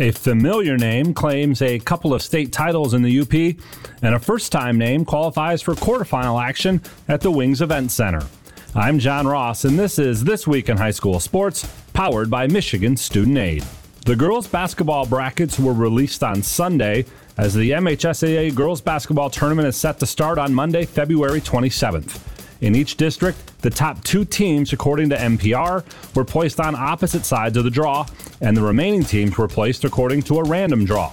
A familiar name claims a couple of state titles in the UP, and a first time name qualifies for quarterfinal action at the Wings Event Center. I'm John Ross, and this is This Week in High School Sports, powered by Michigan Student Aid. The girls' basketball brackets were released on Sunday as the MHSAA girls' basketball tournament is set to start on Monday, February 27th. In each district, the top two teams, according to MPR, were placed on opposite sides of the draw, and the remaining teams were placed according to a random draw.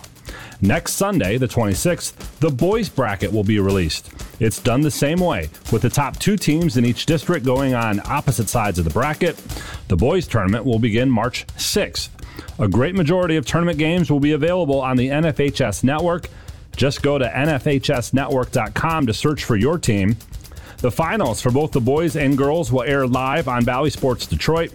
Next Sunday, the 26th, the boys bracket will be released. It's done the same way, with the top two teams in each district going on opposite sides of the bracket. The boys tournament will begin March 6th. A great majority of tournament games will be available on the NFHS network. Just go to nfhsnetwork.com to search for your team. The finals for both the boys and girls will air live on Bally Sports Detroit.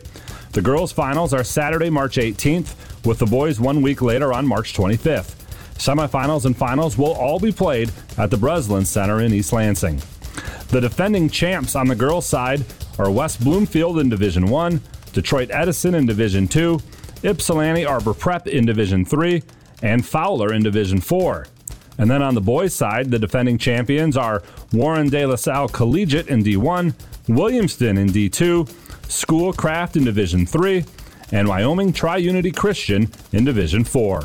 The girls' finals are Saturday, March 18th, with the boys one week later on March 25th. Semifinals and finals will all be played at the Breslin Center in East Lansing. The defending champs on the girls' side are West Bloomfield in Division 1, Detroit Edison in Division 2, Ypsilanti Arbor Prep in Division 3, and Fowler in Division 4. And then on the boys' side, the defending champions are Warren De La Salle Collegiate in D1, Williamston in D2, Schoolcraft in Division 3, and Wyoming Tri Unity Christian in Division 4.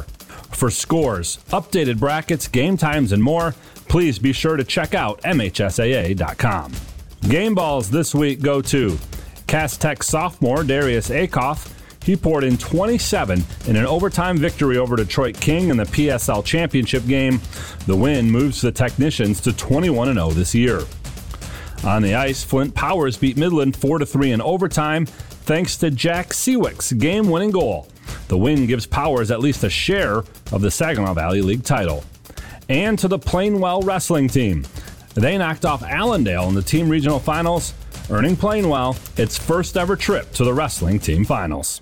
For scores, updated brackets, game times, and more, please be sure to check out MHSAA.com. Game balls this week go to Cass Tech sophomore Darius Acuff he poured in 27 in an overtime victory over Detroit King in the PSL championship game. The win moves the Technicians to 21 0 this year. On the ice, Flint Powers beat Midland 4 3 in overtime thanks to Jack Seawick's game winning goal. The win gives Powers at least a share of the Saginaw Valley League title. And to the Plainwell wrestling team. They knocked off Allendale in the team regional finals, earning Plainwell its first ever trip to the wrestling team finals.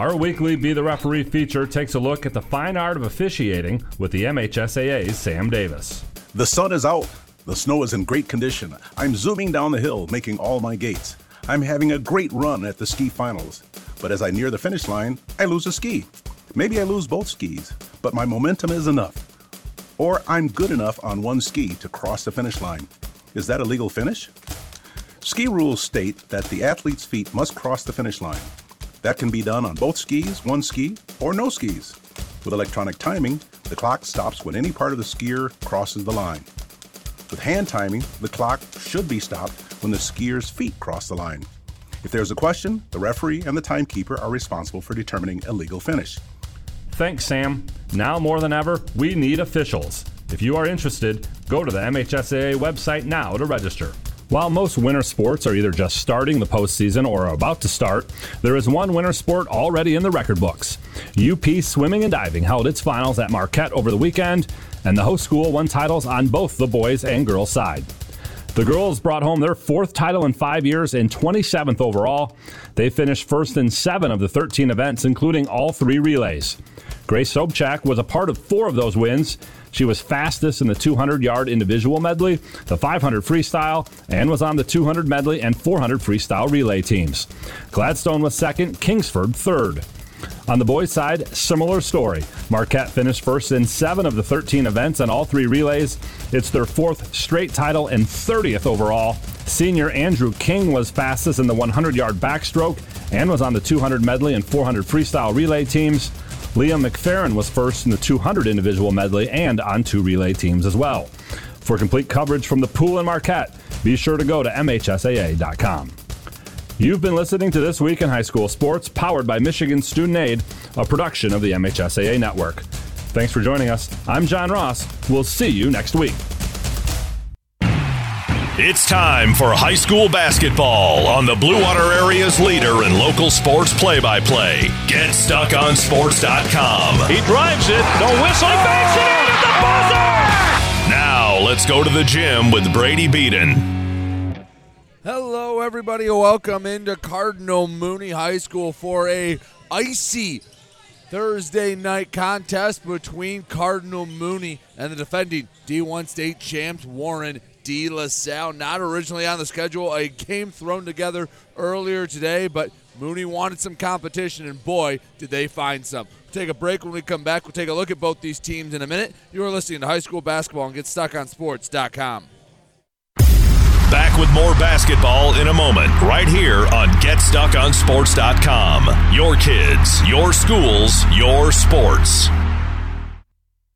Our weekly Be the Referee feature takes a look at the fine art of officiating with the MHSAA's Sam Davis. The sun is out. The snow is in great condition. I'm zooming down the hill, making all my gates. I'm having a great run at the ski finals. But as I near the finish line, I lose a ski. Maybe I lose both skis, but my momentum is enough. Or I'm good enough on one ski to cross the finish line. Is that a legal finish? Ski rules state that the athlete's feet must cross the finish line. That can be done on both skis, one ski, or no skis. With electronic timing, the clock stops when any part of the skier crosses the line. With hand timing, the clock should be stopped when the skier's feet cross the line. If there's a question, the referee and the timekeeper are responsible for determining a legal finish. Thanks, Sam. Now more than ever, we need officials. If you are interested, go to the MHSAA website now to register. While most winter sports are either just starting the postseason or are about to start, there is one winter sport already in the record books. UP Swimming and Diving held its finals at Marquette over the weekend, and the host school won titles on both the boys and girls side. The girls brought home their fourth title in five years and 27th overall. They finished first in seven of the 13 events, including all three relays. Grace Sobchak was a part of four of those wins. She was fastest in the 200 yard individual medley, the 500 freestyle, and was on the 200 medley and 400 freestyle relay teams. Gladstone was second, Kingsford third. On the boys' side, similar story. Marquette finished first in seven of the 13 events on all three relays. It's their fourth straight title and 30th overall. Senior Andrew King was fastest in the 100 yard backstroke and was on the 200 medley and 400 freestyle relay teams. Liam McFerrin was first in the 200 individual medley and on two relay teams as well. For complete coverage from the pool in Marquette, be sure to go to MHSAA.com. You've been listening to This Week in High School Sports, powered by Michigan Student Aid, a production of the MHSAA Network. Thanks for joining us. I'm John Ross. We'll see you next week. It's time for high school basketball on the Blue Water Area's leader in local sports play by play. Get GetStuckOnSports.com. He drives it. The whistle. He banks it in at the buzzer. Now let's go to the gym with Brady Beaton. Hello, everybody. Welcome into Cardinal Mooney High School for a icy Thursday night contest between Cardinal Mooney and the defending D1 state champs Warren De La Salle. Not originally on the schedule, a game thrown together earlier today, but Mooney wanted some competition, and boy, did they find some. We'll take a break when we come back. We'll take a look at both these teams in a minute. You are listening to high school basketball and GetStuckOnSports.com. Back with more basketball in a moment, right here on GetStuckOnSports.com. Your kids, your schools, your sports.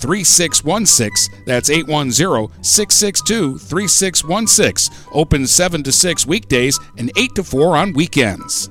3616. That's 810 662 3616. Open 7 to 6 weekdays and 8 to 4 on weekends.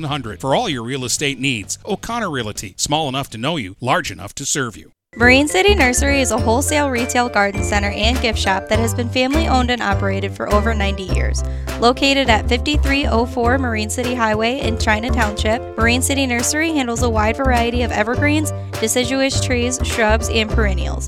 8700 for all your real estate needs. O'Connor Realty, small enough to know you, large enough to serve you. Marine City Nursery is a wholesale retail garden center and gift shop that has been family owned and operated for over 90 years. Located at 5304 Marine City Highway in China Township, Marine City Nursery handles a wide variety of evergreens, deciduous trees, shrubs, and perennials.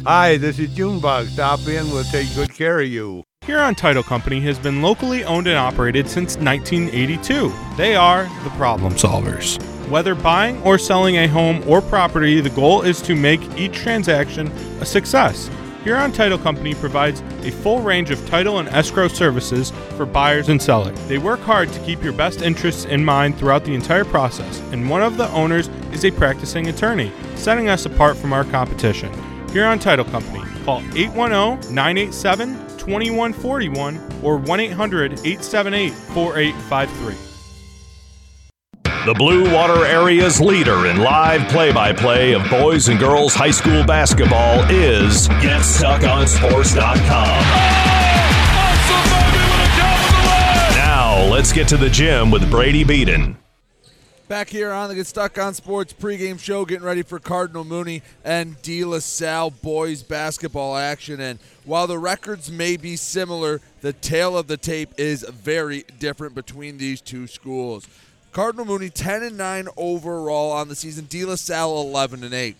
Hi, this is Junebug. Stop in, we'll take good care of you. Huron Title Company has been locally owned and operated since 1982. They are the problem solvers. Whether buying or selling a home or property, the goal is to make each transaction a success. Huron Title Company provides a full range of title and escrow services for buyers and sellers. They work hard to keep your best interests in mind throughout the entire process, and one of the owners is a practicing attorney, setting us apart from our competition. Huron Title Company. Call 810 987 2141 or 1 800 878 4853. The Blue Water Area's leader in live play by play of boys and girls high school basketball is GetStuckOnSports.com. Now, let's get to the gym with Brady Beaton. Back here on the Get Stuck on Sports pregame show, getting ready for Cardinal Mooney and De La Salle boys basketball action. And while the records may be similar, the tail of the tape is very different between these two schools. Cardinal Mooney 10 and 9 overall on the season. De La Salle 11 and 8.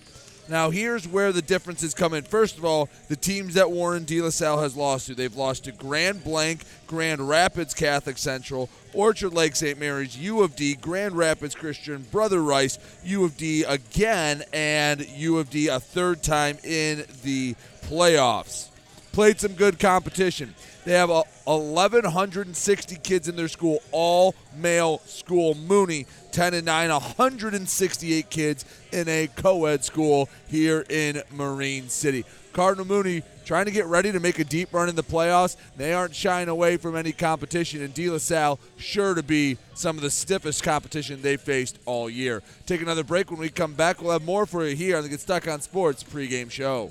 Now, here's where the differences come in. First of all, the teams that Warren De La Salle has lost to, they've lost to Grand Blanc, Grand Rapids Catholic Central, Orchard Lake St. Mary's, U of D, Grand Rapids Christian, Brother Rice, U of D again, and U of D a third time in the playoffs. Played some good competition. They have a 1,160 kids in their school, all male school. Mooney, 10 and 9, 168 kids in a co ed school here in Marine City. Cardinal Mooney trying to get ready to make a deep run in the playoffs. They aren't shying away from any competition, and De La Salle sure to be some of the stiffest competition they faced all year. Take another break. When we come back, we'll have more for you here on the Get Stuck on Sports pregame show.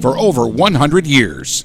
for over 100 years.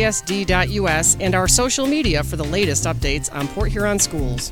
www.phasd.us and our social media for the latest updates on Port Huron schools.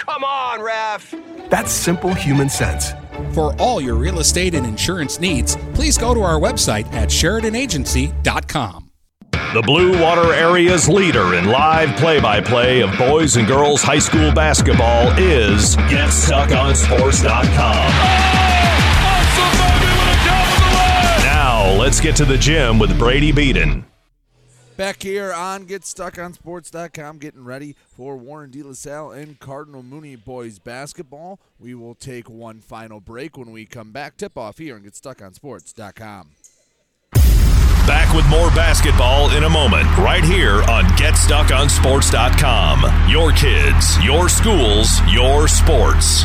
come on, ref! That's simple human sense. For all your real estate and insurance needs, please go to our website at SheridanAgency.com. The Blue Water Area's leader in live play by play of boys and girls high school basketball is GetStuckOnSports.com. Now, let's get to the gym with Brady Beaton. Back here on GetStuckOnSports.com, getting ready for Warren De La Salle and Cardinal Mooney boys basketball. We will take one final break when we come back. Tip off here on GetStuckOnSports.com. Back with more basketball in a moment, right here on GetStuckOnSports.com. Your kids, your schools, your sports.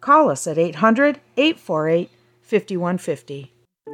Call us at 800 848 5150.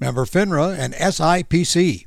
member FINRA and SIPC.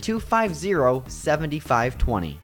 250 7520.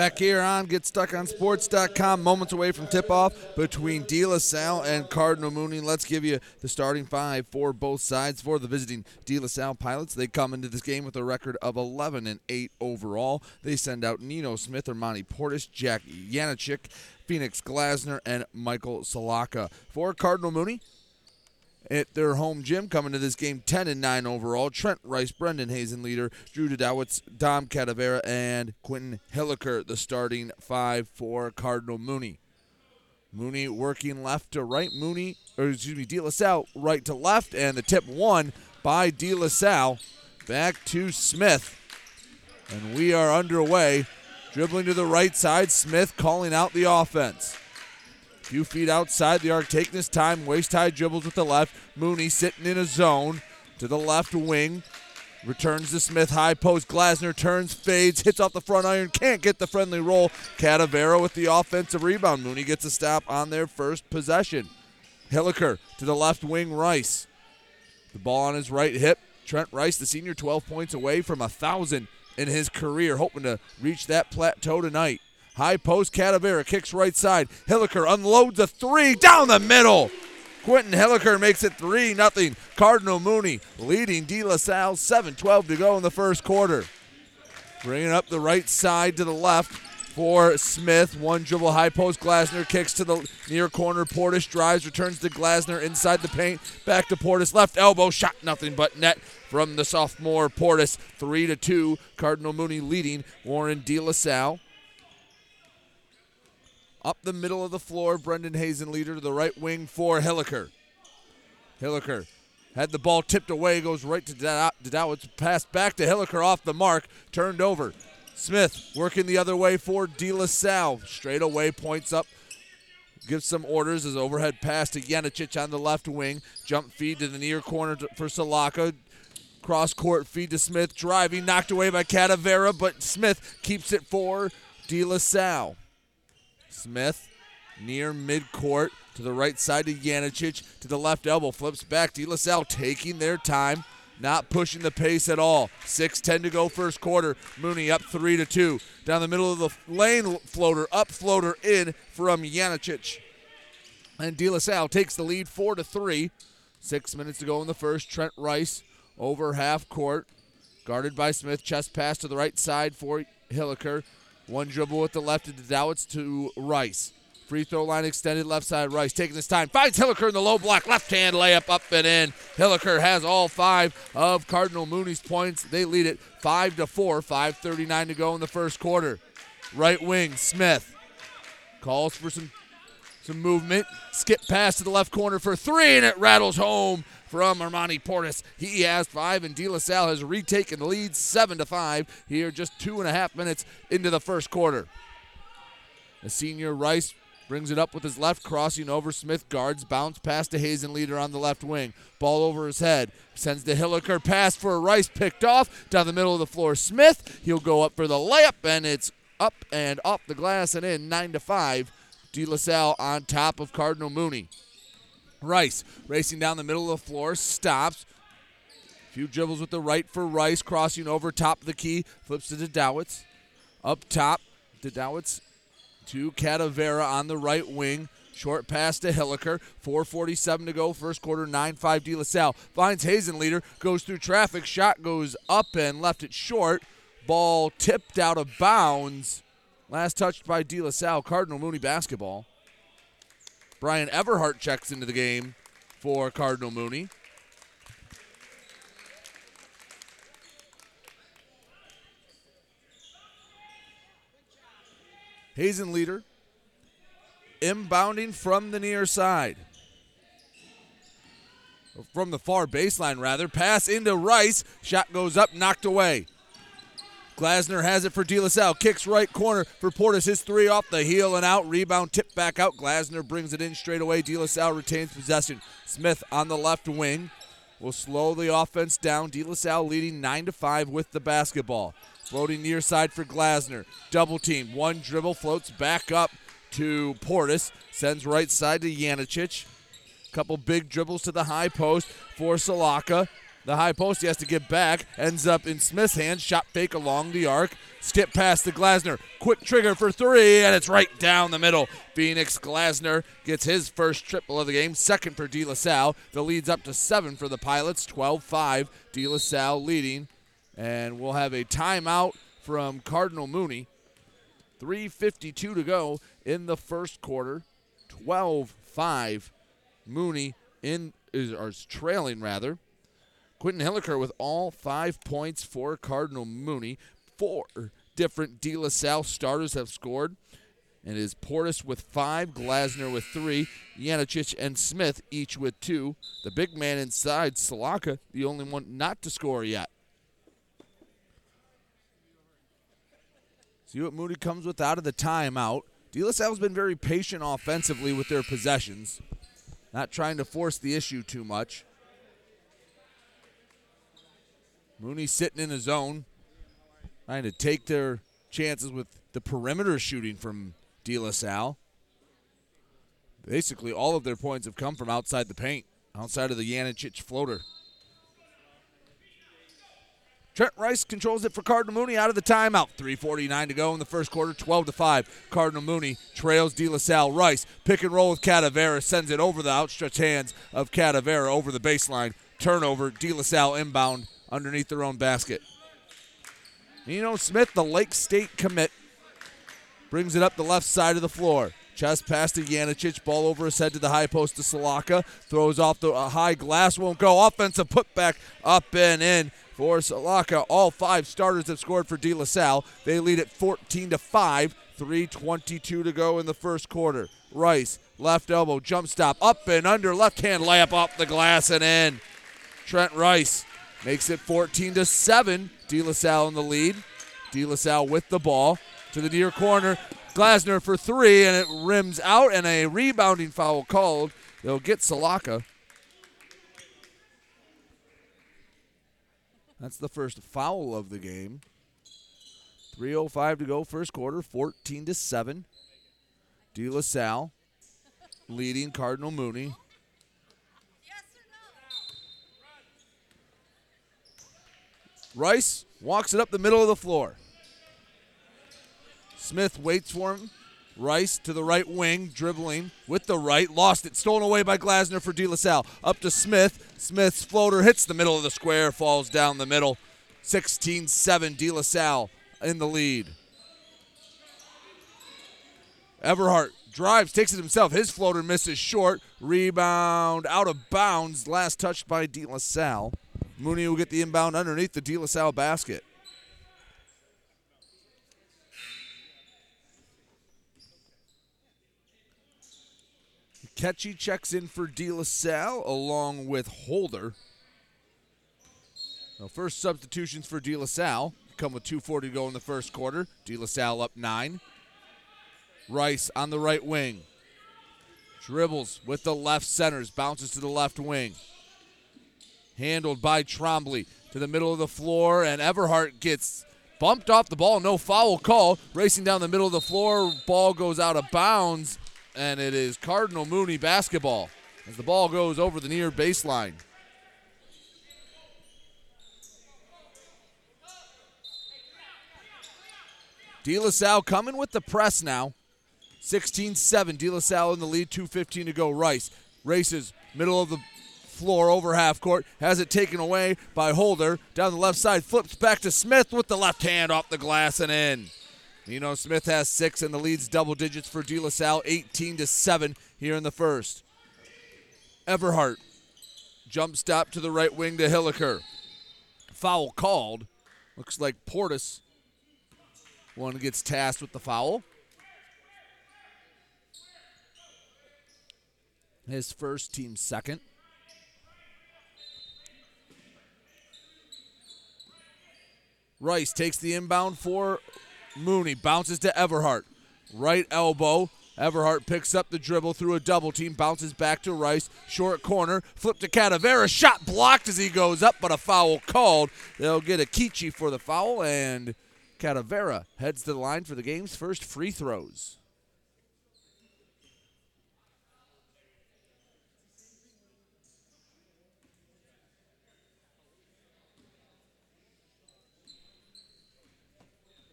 Back here on GetStuckOnSports.com, moments away from tip-off between De La Salle and Cardinal Mooney. Let's give you the starting five for both sides. For the visiting De La Salle Pilots, they come into this game with a record of 11 and 8 overall. They send out Nino Smith, Armani Portis, Jack Yanachik, Phoenix Glasner, and Michael Salaka. For Cardinal Mooney, at their home gym coming to this game 10 and 9 overall. Trent Rice, Brendan Hazen leader, Drew Dodowitz, Dom Cadavera, and Quentin Hilliker, the starting five for Cardinal Mooney. Mooney working left to right. Mooney, or excuse me, De La Salle right to left, and the tip one by De La Salle. Back to Smith. And we are underway. Dribbling to the right side, Smith calling out the offense. Few feet outside the arc, taking his time. Waist high dribbles with the left. Mooney sitting in a zone to the left wing. Returns to Smith, high post. Glasner turns, fades, hits off the front iron, can't get the friendly roll. Cadavera with the offensive rebound. Mooney gets a stop on their first possession. Hilliker to the left wing, Rice. The ball on his right hip. Trent Rice, the senior, 12 points away from a 1,000 in his career, hoping to reach that plateau tonight. High post, Cadavera kicks right side. Hilliker unloads a three down the middle. Quentin Hilliker makes it 3 0. Cardinal Mooney leading De La Salle 7 12 to go in the first quarter. Bringing up the right side to the left. for Smith. One dribble high post. Glasner kicks to the near corner. Portis drives, returns to Glasner inside the paint. Back to Portis. Left elbow. Shot nothing but net from the sophomore Portis. 3 to 2. Cardinal Mooney leading Warren De La Salle. Up the middle of the floor, Brendan Hazen leader to the right wing for Hilliker. Hilliker had the ball tipped away, goes right to Dowitz. Pass back to Hilliker off the mark, turned over. Smith working the other way for De La Salle. Straight away, points up, gives some orders as overhead pass to Yanicic on the left wing. Jump feed to the near corner for Salaka. Cross court feed to Smith. Driving, knocked away by Cadavera, but Smith keeps it for De La Salle. Smith near midcourt to the right side to Yanicic to the left elbow flips back. De La Salle taking their time, not pushing the pace at all. 6-10 to go first quarter. Mooney up three to two down the middle of the lane floater up floater in from Yanicic. And De La Salle takes the lead four to three. Six minutes to go in the first. Trent Rice over half court, guarded by Smith. Chest pass to the right side for Hilliker. One dribble with the left to Dowitz to Rice. Free throw line extended left side. Rice taking his time. Finds Hilliker in the low block. Left hand layup up and in. Hilliker has all five of Cardinal Mooney's points. They lead it 5 to 4. 5.39 to go in the first quarter. Right wing, Smith. Calls for some some movement. Skip pass to the left corner for three, and it rattles home from Armani Portis. He has five, and De La Salle has retaken the lead seven to five here, just two and a half minutes into the first quarter. The senior Rice brings it up with his left, crossing over Smith guards, bounce pass to Hazen leader on the left wing. Ball over his head, sends to Hilliker, pass for Rice, picked off down the middle of the floor. Smith, he'll go up for the layup, and it's up and off the glass and in, nine to five. De La Salle on top of Cardinal Mooney. Rice racing down the middle of the floor, stops. A few dribbles with the right for Rice, crossing over top of the key, flips to Dowitz. Up top, Dowitz to Catavera on the right wing. Short pass to Hilliker. 4.47 to go. First quarter, 9 5 De La Salle. Finds Hazen leader. Goes through traffic. Shot goes up and left it short. Ball tipped out of bounds. Last touched by De La Salle. Cardinal Mooney basketball. Brian Everhart checks into the game for Cardinal Mooney. Hazen leader inbounding from the near side. From the far baseline, rather. Pass into Rice. Shot goes up, knocked away. Glasner has it for De La Salle. Kicks right corner for Portis. His three off the heel and out. Rebound tip back out. Glasner brings it in straight away. De La Salle retains possession. Smith on the left wing will slow the offense down. De La Salle leading 9 to 5 with the basketball. Floating near side for Glasner. Double team. One dribble floats back up to Portis. Sends right side to Yanicic. Couple big dribbles to the high post for Salaka. The high post he has to get back. Ends up in Smith's hands. Shot fake along the arc. Skip past to Glasner. Quick trigger for three, and it's right down the middle. Phoenix Glasner gets his first triple of the game. Second for De La Salle. The lead's up to seven for the Pilots. 12 5. De La Salle leading. And we'll have a timeout from Cardinal Mooney. 3.52 to go in the first quarter. 12 5. Mooney in is, is trailing rather. Quentin Hilliker with all five points for Cardinal Mooney. Four different De La Salle starters have scored. And it is Portis with five, Glasner with three, Yanicic and Smith each with two. The big man inside, Salaka, the only one not to score yet. See what Mooney comes with out of the timeout. De La Salle's been very patient offensively with their possessions, not trying to force the issue too much. Mooney sitting in his zone, trying to take their chances with the perimeter shooting from De La Salle. Basically, all of their points have come from outside the paint, outside of the Yanicic floater. Trent Rice controls it for Cardinal Mooney out of the timeout. 3.49 to go in the first quarter, 12 to 5. Cardinal Mooney trails De La Salle. Rice pick and roll with Cadavera, sends it over the outstretched hands of Cadavera over the baseline. Turnover, De La Salle inbound underneath their own basket. Know, Smith, the Lake State commit, Brings it up the left side of the floor. Chest pass to Janicic. Ball over his head to the high post to Salaka. Throws off the high glass. Won't go. Offensive putback up and in for Salaka. All five starters have scored for De La Salle. They lead at 14 to 5. 3.22 to go in the first quarter. Rice, left elbow, jump stop, up and under, left hand layup off the glass and in. Trent Rice makes it 14 to 7. De La Salle in the lead. De La Salle with the ball to the near corner. Glasner for three, and it rims out, and a rebounding foul called. They'll get Salaka. That's the first foul of the game. 3.05 to go, first quarter, 14 to 7. De La Salle leading Cardinal Mooney. Rice walks it up the middle of the floor. Smith waits for him. Rice to the right wing, dribbling with the right, lost it, stolen away by Glasner for De La Salle. Up to Smith. Smith's floater hits the middle of the square, falls down the middle. 16 7, De La Salle in the lead. Everhart drives, takes it himself. His floater misses short. Rebound out of bounds. Last touched by De La Salle. Mooney will get the inbound underneath the De La Salle basket. Ketchy checks in for De La Salle along with Holder. Now, first substitutions for De La Salle come with 2.40 to go in the first quarter. De La Salle up nine. Rice on the right wing. Dribbles with the left centers, bounces to the left wing. Handled by Trombley to the middle of the floor, and Everhart gets bumped off the ball. No foul call. Racing down the middle of the floor, ball goes out of bounds, and it is Cardinal Mooney basketball as the ball goes over the near baseline. De La Salle coming with the press now. 16 7. De La Salle in the lead, 2.15 to go. Rice races, middle of the floor over half court, has it taken away by Holder. Down the left side, flips back to Smith with the left hand off the glass and in. Nino Smith has six, and the lead's double digits for De La Salle, 18 to 7 here in the first. Everhart, jump stop to the right wing to Hilliker. Foul called. Looks like Portis one gets tasked with the foul. His first, team second. Rice takes the inbound for Mooney, bounces to Everhart. Right elbow. Everhart picks up the dribble through a double team, bounces back to Rice. Short corner, flip to Catavera. Shot blocked as he goes up, but a foul called. They'll get a Kichi for the foul, and Catavera heads to the line for the game's first free throws.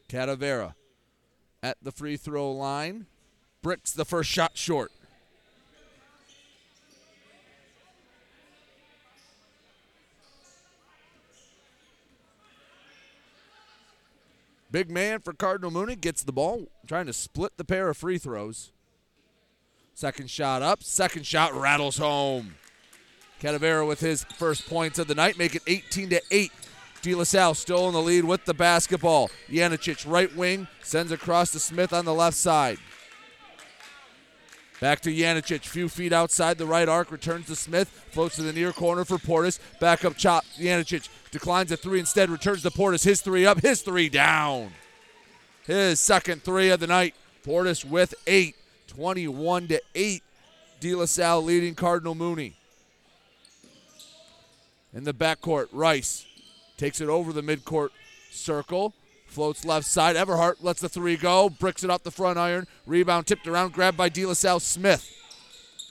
Catavera at the free throw line. Bricks the first shot short. Big man for Cardinal Mooney gets the ball, trying to split the pair of free throws. Second shot up, second shot rattles home. Catavera with his first points of the night, make it 18 to 8. De La Salle still in the lead with the basketball. Janicic, right wing, sends across to Smith on the left side. Back to Janicic, few feet outside the right arc, returns to Smith, floats to the near corner for Portis. Back up chop, Janicic declines a three instead, returns to Portis. His three up, his three down. His second three of the night. Portis with eight, 21 to 8. De La Salle leading Cardinal Mooney. In the backcourt, Rice takes it over the midcourt circle. Floats left side. Everhart lets the three go. Bricks it up the front iron. Rebound tipped around. Grabbed by De La Salle Smith.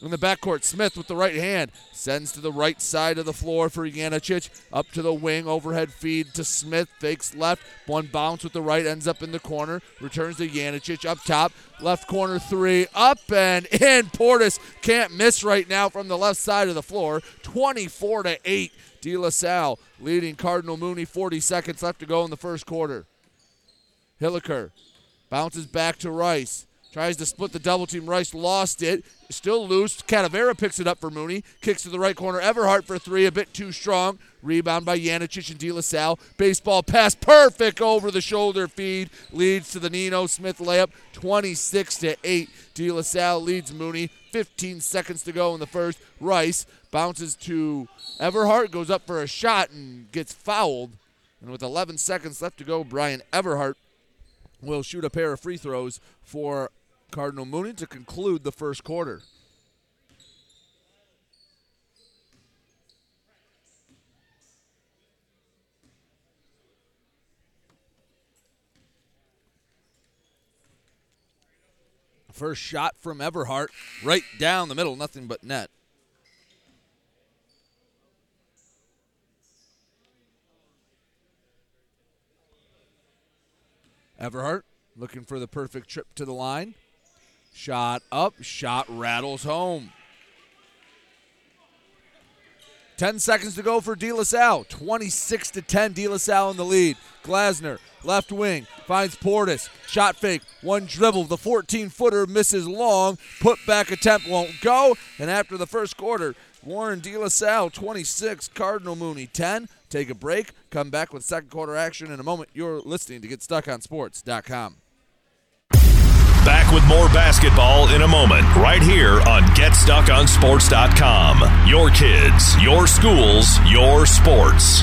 In the backcourt, Smith with the right hand sends to the right side of the floor for Janicic. Up to the wing, overhead feed to Smith. Fakes left. One bounce with the right, ends up in the corner. Returns to Janicic up top. Left corner three. Up and in. Portis can't miss right now from the left side of the floor. 24 to 8. De La Salle leading Cardinal Mooney. 40 seconds left to go in the first quarter. Hilliker Bounces back to Rice. Tries to split the double team. Rice lost it. Still loose. Cadavera picks it up for Mooney. Kicks to the right corner. Everhart for three. A bit too strong. Rebound by Janicic and De La Salle. Baseball pass. Perfect over the shoulder feed. Leads to the Nino Smith layup. 26 to 8. De La Salle leads Mooney. 15 seconds to go in the first. Rice bounces to Everhart. Goes up for a shot and gets fouled. And with 11 seconds left to go, Brian Everhart will shoot a pair of free throws for Cardinal Mooney to conclude the first quarter. First shot from Everhart, right down the middle, nothing but net. Everhart looking for the perfect trip to the line. Shot up, shot rattles home. 10 seconds to go for De La Salle. 26 to 10, De La Salle in the lead. Glasner, left wing, finds Portis. Shot fake, one dribble. The 14 footer misses long. Put back attempt won't go. And after the first quarter, Warren De La Salle 26, Cardinal Mooney 10. Take a break, come back with second quarter action in a moment. You're listening to GetStuckOnSports.com. Back with more basketball in a moment, right here on GetStuckOnSports.com. Your kids, your schools, your sports.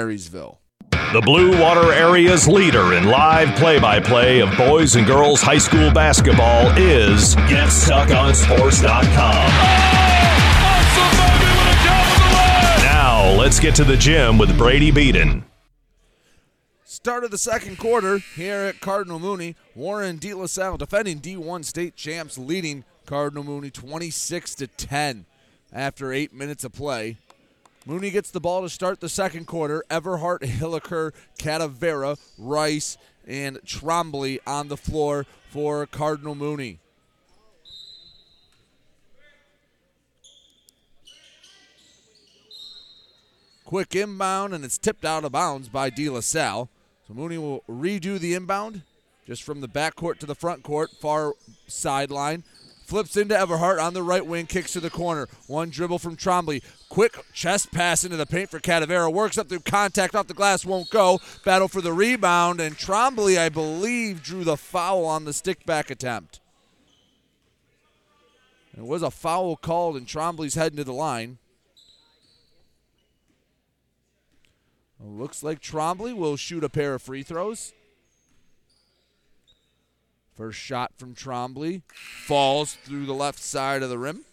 Marysville. The Blue Water Area's leader in live play by play of boys and girls high school basketball is GetStuckOnSports.com. Now, let's get to the gym with Brady Beaton. Start of the second quarter here at Cardinal Mooney. Warren De La Salle defending D1 state champs, leading Cardinal Mooney 26 to 10 after eight minutes of play. Mooney gets the ball to start the second quarter. Everhart, Hilliker, Cadavera, Rice, and Trombley on the floor for Cardinal Mooney. Quick inbound, and it's tipped out of bounds by De La Salle. So Mooney will redo the inbound just from the backcourt to the front court, far sideline. Flips into Everhart on the right wing, kicks to the corner. One dribble from Trombley. Quick chest pass into the paint for Cadavera. Works up through contact off the glass, won't go. Battle for the rebound, and Trombley, I believe, drew the foul on the stick back attempt. It was a foul called, and Trombley's heading to the line. Looks like Trombley will shoot a pair of free throws. First shot from Trombley falls through the left side of the rim.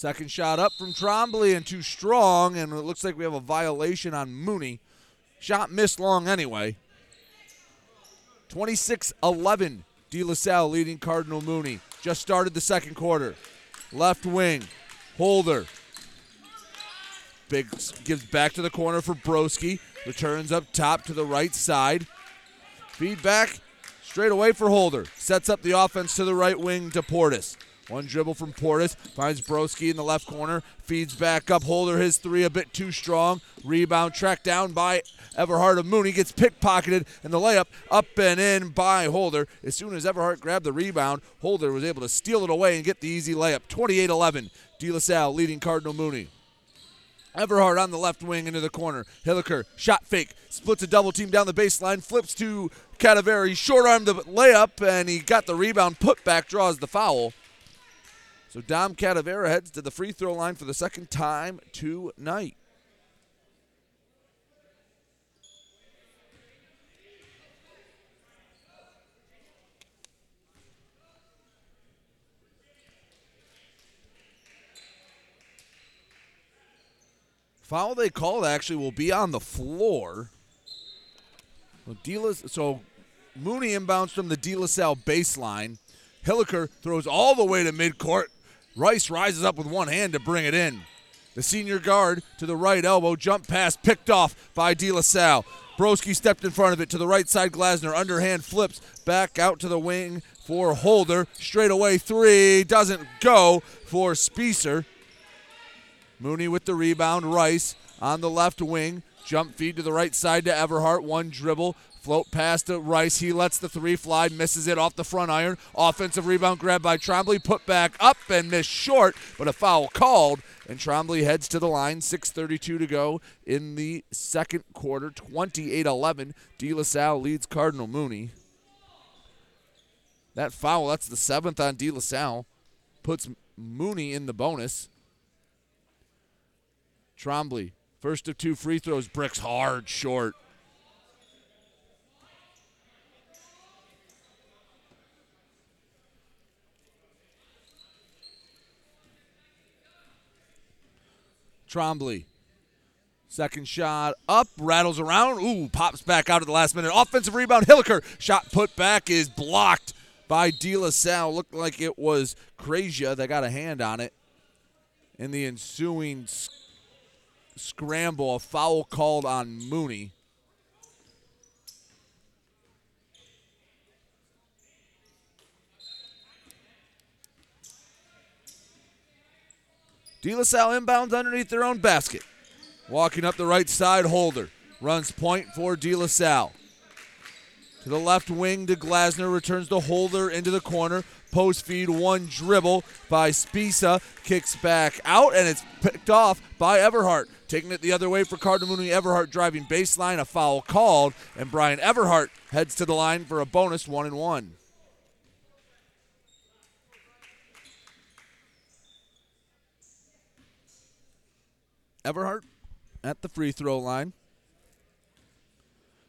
Second shot up from Trombley and too strong, and it looks like we have a violation on Mooney. Shot missed long anyway. 26 11. De La Salle leading Cardinal Mooney. Just started the second quarter. Left wing. Holder. Big gives back to the corner for Broski. Returns up top to the right side. Feedback straight away for Holder. Sets up the offense to the right wing to Portis. One dribble from Portis. Finds Broski in the left corner. Feeds back up. Holder his three a bit too strong. Rebound tracked down by Everhart of Mooney. Gets pickpocketed and the layup up and in by Holder. As soon as Everhart grabbed the rebound, Holder was able to steal it away and get the easy layup. 28 11. De La Salle leading Cardinal Mooney. Everhart on the left wing into the corner. Hilliker, shot fake, splits a double team down the baseline, flips to Cadavera, short arm the layup, and he got the rebound, put back, draws the foul. So Dom Cadavera heads to the free throw line for the second time tonight. Foul they called actually will be on the floor. Delas, so Mooney inbounds from the De La Salle baseline. Hilliker throws all the way to midcourt. Rice rises up with one hand to bring it in. The senior guard to the right elbow, jump pass picked off by De La Salle. Broski stepped in front of it to the right side. Glasner underhand flips back out to the wing for Holder. Straight away three doesn't go for Spicer. Mooney with the rebound. Rice on the left wing. Jump feed to the right side to Everhart. One dribble. Float pass to Rice. He lets the three fly, misses it off the front iron. Offensive rebound grab by Trombley. Put back up and missed short, but a foul called. And Trombley heads to the line. 6.32 to go in the second quarter. 28 11. De La Salle leads Cardinal Mooney. That foul, that's the seventh on De La Salle, puts Mooney in the bonus. Trombley, first of two free throws, bricks hard short. Trombley. Second shot up, rattles around. Ooh, pops back out at the last minute. Offensive rebound, Hilliker. Shot put back is blocked by De La Salle. Looked like it was Krazia that got a hand on it. In the ensuing s- scramble, a foul called on Mooney. De La Salle inbounds underneath their own basket. Walking up the right side, Holder. Runs point for De La Salle. To the left wing to Glasner, returns the Holder into the corner. Post feed, one dribble by Spicer. Kicks back out, and it's picked off by Everhart. Taking it the other way for Cardinal Mooney. Everhart driving baseline, a foul called, and Brian Everhart heads to the line for a bonus one and one. Everhart at the free throw line.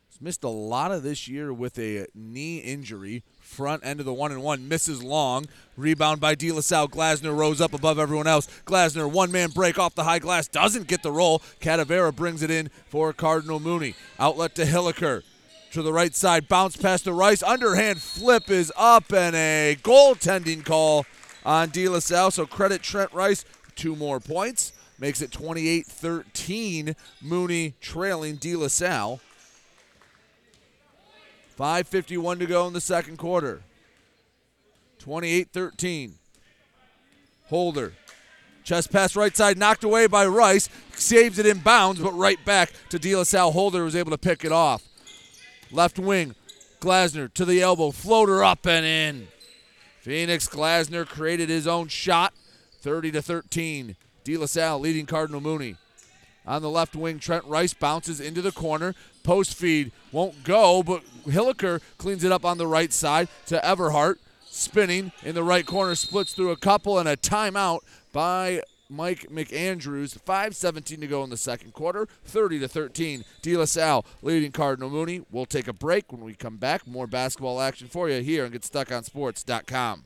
He's missed a lot of this year with a knee injury. Front end of the one and one misses long. Rebound by De La Salle. Glasner rose up above everyone else. Glasner, one man break off the high glass, doesn't get the roll. Cadavera brings it in for Cardinal Mooney. Outlet to Hilliker. To the right side, bounce past the Rice. Underhand flip is up and a goaltending call on De La Salle. So credit Trent Rice. Two more points makes it 28 13. Mooney trailing De La Salle. 5.51 to go in the second quarter. 28 13. Holder. Chest pass right side, knocked away by Rice. Saves it in bounds, but right back to De La Salle. Holder was able to pick it off. Left wing, Glasner to the elbow. Floater up and in. Phoenix Glasner created his own shot. 30 to 13. De La Salle leading Cardinal Mooney. On the left wing, Trent Rice bounces into the corner. Post feed won't go, but Hilliker cleans it up on the right side to Everhart. Spinning in the right corner, splits through a couple, and a timeout by Mike McAndrews. 5.17 to go in the second quarter, 30 to 13. De La Salle leading Cardinal Mooney. We'll take a break when we come back. More basketball action for you here on GetStuckOnSports.com.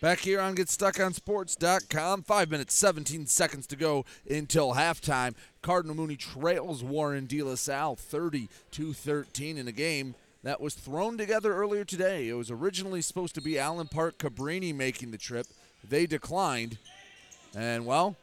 Back here on GetStuckOnSports.com. Five minutes, 17 seconds to go until halftime. Cardinal Mooney trails Warren De La Salle 30 to 13 in a game that was thrown together earlier today. It was originally supposed to be Allen Park Cabrini making the trip. They declined. And, well,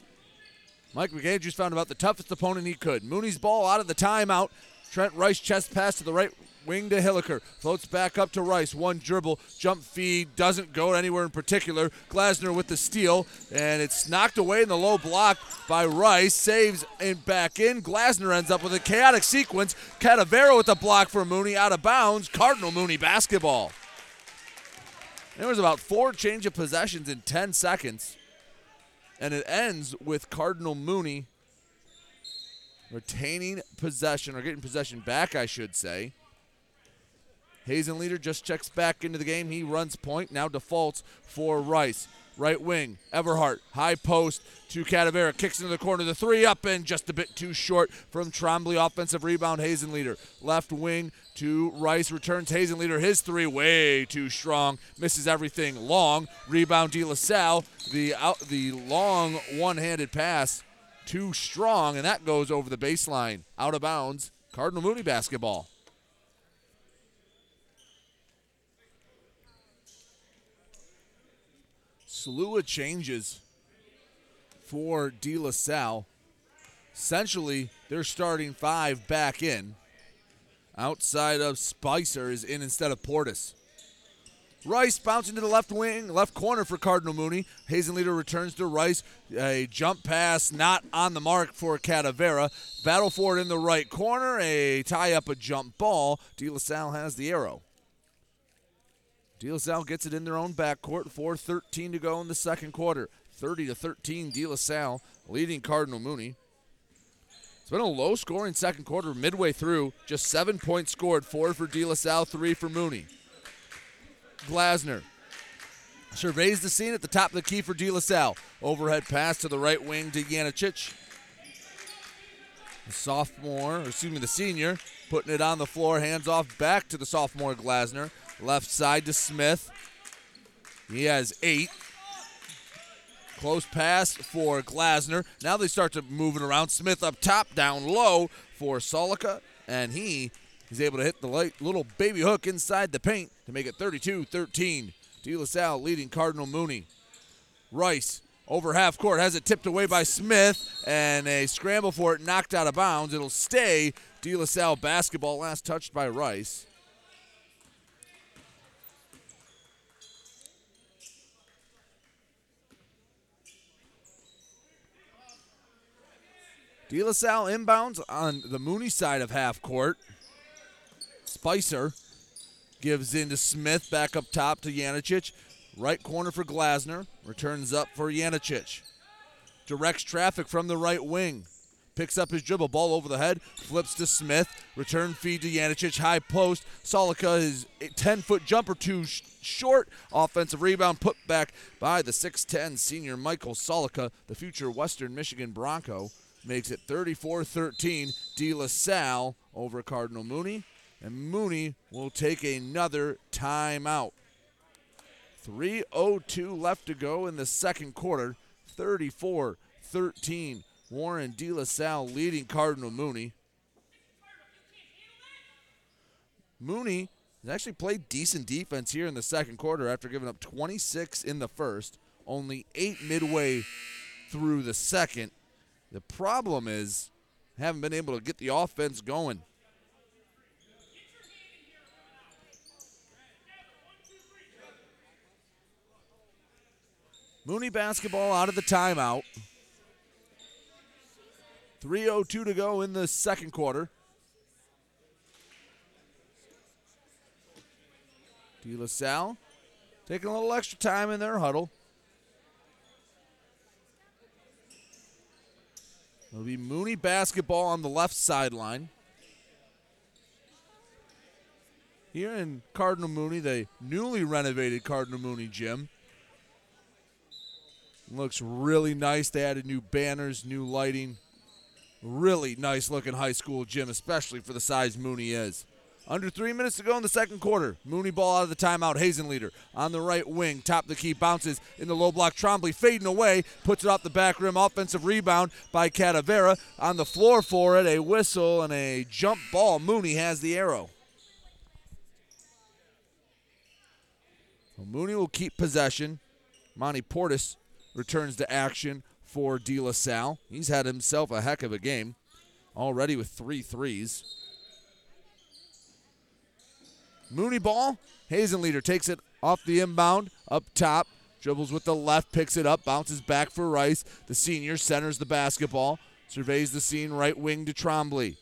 Mike McAndrews found about the toughest opponent he could. Mooney's ball out of the timeout. Trent Rice chest pass to the right wing to Hilliker. Floats back up to Rice. One dribble, jump feed, doesn't go anywhere in particular. Glasner with the steal, and it's knocked away in the low block by Rice. Saves and back in. Glasner ends up with a chaotic sequence. Cadavera with the block for Mooney out of bounds. Cardinal Mooney basketball. There was about four change of possessions in 10 seconds. And it ends with Cardinal Mooney retaining possession, or getting possession back, I should say. Hazen Leader just checks back into the game. He runs point, now defaults for Rice. Right wing, Everhart, high post to Cadavera, kicks into the corner, the three up and just a bit too short from Trombley. Offensive rebound, Hazen Leader. Left wing to Rice, returns Hazen Leader. His three way too strong, misses everything long. Rebound, De La Salle. The out, the long one-handed pass, too strong, and that goes over the baseline, out of bounds. Cardinal Mooney basketball. Slew of changes for De La Salle. Essentially, they're starting five back in. Outside of Spicer is in instead of Portis. Rice bouncing to the left wing, left corner for Cardinal Mooney. Hazen Leader returns to Rice. A jump pass not on the mark for Cadavera. Battle for it in the right corner. A tie up a jump ball. De La Salle has the arrow. De La Salle gets it in their own backcourt. 4.13 to go in the second quarter. 30 to 13, De La Salle leading Cardinal Mooney. It's been a low scoring second quarter midway through. Just seven points scored, four for De La Salle, three for Mooney. Glasner surveys the scene at the top of the key for De La Salle. Overhead pass to the right wing to Janicic. The sophomore, or excuse me, the senior, putting it on the floor, hands off back to the sophomore Glasner. Left side to Smith. He has eight. Close pass for Glasner. Now they start to move it around. Smith up top, down low for Solika, and he is able to hit the light, little baby hook inside the paint to make it 32 13. De La Salle leading Cardinal Mooney. Rice over half court has it tipped away by Smith, and a scramble for it knocked out of bounds. It'll stay De La Salle basketball, last touched by Rice. De La Salle inbounds on the Mooney side of half court. Spicer gives in to Smith, back up top to Janicic. Right corner for Glasner. Returns up for Janicic. Directs traffic from the right wing. Picks up his dribble, ball over the head, flips to Smith. Return feed to Janicic, high post. Solika, his 10 foot jumper too short. Offensive rebound put back by the 6'10 senior Michael Solika, the future Western Michigan Bronco makes it 34 13. De La Salle over Cardinal Mooney. And Mooney will take another timeout. 3.02 left to go in the second quarter. 34 13. Warren De La Salle leading Cardinal Mooney. Mooney has actually played decent defense here in the second quarter after giving up 26 in the first, only eight midway through the second. The problem is haven't been able to get the offense going. Mooney basketball out of the timeout. 3.02 to go in the second quarter. De La Salle taking a little extra time in their huddle. It'll be Mooney basketball on the left sideline. Here in Cardinal Mooney, the newly renovated Cardinal Mooney gym. Looks really nice. They added new banners, new lighting. Really nice looking high school gym, especially for the size Mooney is. Under three minutes to go in the second quarter. Mooney ball out of the timeout. Hazen leader on the right wing. Top the key. Bounces in the low block. Trombley fading away. Puts it off the back rim. Offensive rebound by Cadavera. On the floor for it. A whistle and a jump ball. Mooney has the arrow. Well, Mooney will keep possession. Monty Portis returns to action for De La Salle. He's had himself a heck of a game already with three threes. Mooney ball. Hazenleader takes it off the inbound, up top, dribbles with the left, picks it up, bounces back for Rice. The senior centers the basketball, surveys the scene, right wing to Trombley.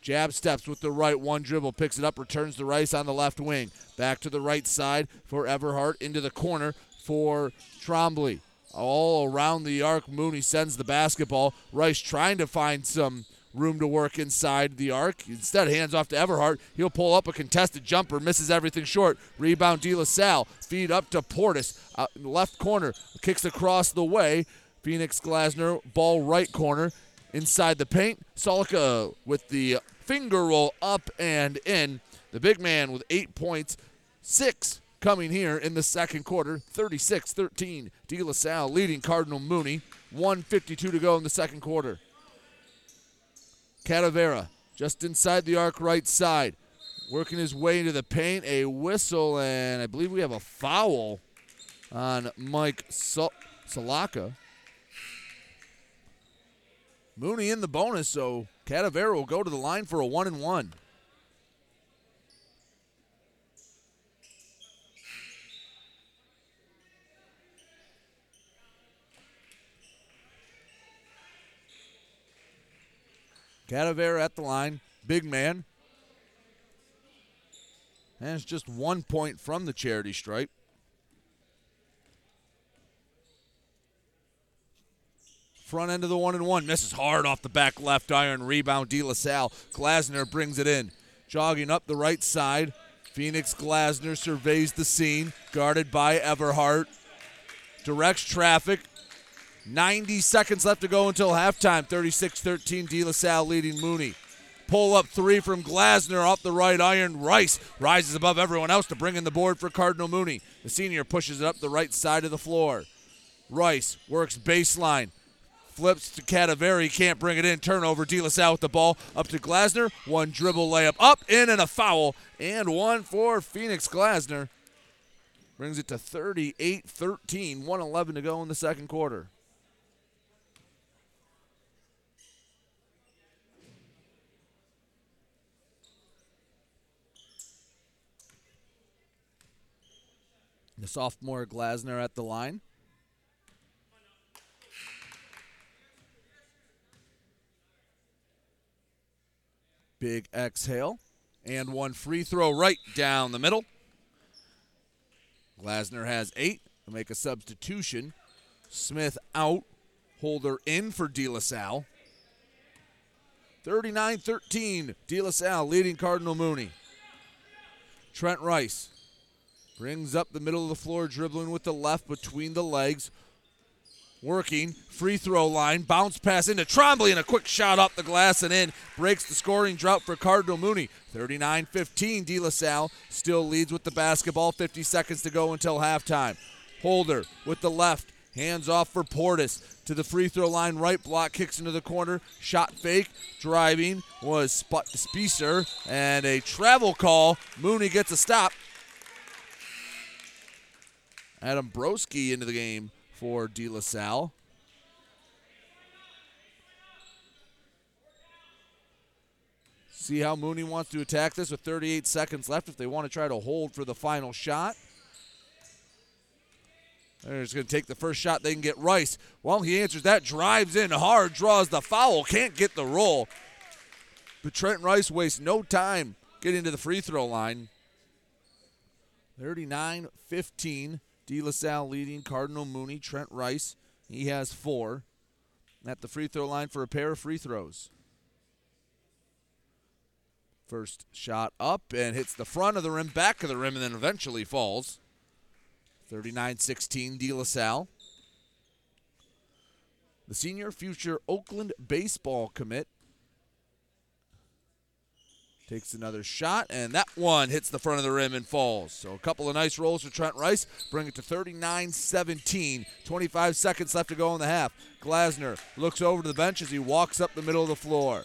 Jab steps with the right, one dribble, picks it up, returns to Rice on the left wing. Back to the right side for Everhart, into the corner for Trombley. All around the arc, Mooney sends the basketball. Rice trying to find some room to work inside the arc. Instead, hands off to Everhart. He'll pull up a contested jumper, misses everything short. Rebound, De La Salle. Feed up to Portis. The left corner, kicks across the way. Phoenix Glasner, ball right corner. Inside the paint, Solika with the finger roll up and in. The big man with eight points, six coming here in the second quarter. 36 13. De La Salle leading Cardinal Mooney. 152 to go in the second quarter. Cadavera just inside the arc right side. Working his way into the paint. A whistle, and I believe we have a foul on Mike Sol- Salaka. Mooney in the bonus, so Cadavera will go to the line for a one and one. Cadavera at the line, big man. And it's just one point from the charity stripe. Front end of the one and one. Misses hard off the back left iron. Rebound, De La Salle. Glasner brings it in. Jogging up the right side. Phoenix Glasner surveys the scene. Guarded by Everhart. Directs traffic. 90 seconds left to go until halftime. 36 13. De La Salle leading Mooney. Pull up three from Glasner off the right iron. Rice rises above everyone else to bring in the board for Cardinal Mooney. The senior pushes it up the right side of the floor. Rice works baseline. Flips to Cadavera. Can't bring it in. Turnover. De La Salle with the ball. Up to Glasner. One dribble layup. Up, in, and a foul. And one for Phoenix Glasner. Brings it to 38 13. 111 to go in the second quarter. The sophomore Glasner at the line. Big exhale. And one free throw right down the middle. Glasner has eight. Will make a substitution. Smith out. Holder in for De La Salle. 39 13. De La Salle leading Cardinal Mooney. Trent Rice brings up the middle of the floor, dribbling with the left between the legs. Working, free throw line, bounce pass into Trombley, and a quick shot up the glass and in. Breaks the scoring drought for Cardinal Mooney. 39 15. De La Salle still leads with the basketball. 50 seconds to go until halftime. Holder with the left, hands off for Portis to the free throw line. Right block kicks into the corner. Shot fake, driving was Spicer, and a travel call. Mooney gets a stop. Adam Broski into the game for De La Salle. See how Mooney wants to attack this with 38 seconds left if they want to try to hold for the final shot. They're just going to take the first shot they can get Rice. Well, he answers that, drives in hard, draws the foul, can't get the roll. But Trent Rice wastes no time getting to the free throw line. 39 15. De La Salle leading Cardinal Mooney. Trent Rice, he has four. At the free throw line for a pair of free throws. First shot up and hits the front of the rim, back of the rim, and then eventually falls. 39 16, De La Salle. The senior future Oakland baseball commit takes another shot, and that one hits the front of the rim and falls. So a couple of nice rolls for Trent Rice, bring it to 39 17. 25 seconds left to go in the half. Glasner looks over to the bench as he walks up the middle of the floor.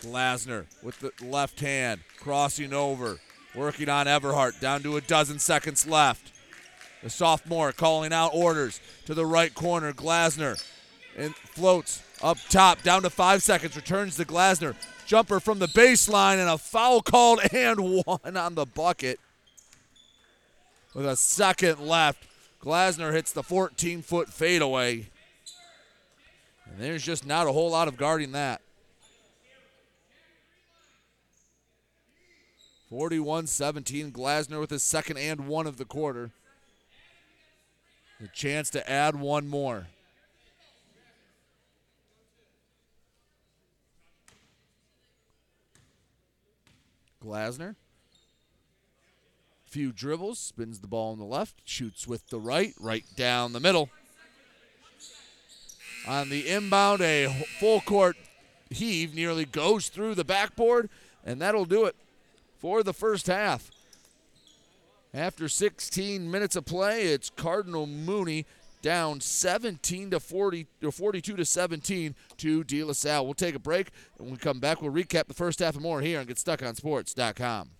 Glasner with the left hand, crossing over, working on Everhart, down to a dozen seconds left. The sophomore calling out orders to the right corner. Glasner and floats up top, down to five seconds, returns to Glasner. Jumper from the baseline and a foul called and one on the bucket. With a second left, Glasner hits the 14 foot fadeaway. And there's just not a whole lot of guarding that. 41 17. Glasner with his second and one of the quarter. The chance to add one more. Glasner. Few dribbles, spins the ball on the left, shoots with the right, right down the middle. On the inbound, a full court heave nearly goes through the backboard, and that'll do it for the first half. After 16 minutes of play, it's Cardinal Mooney down 17 to 40 or 42 to 17 to De La Salle. We'll take a break and when we come back, we'll recap the first half and more here on GetStuckOnSports.com.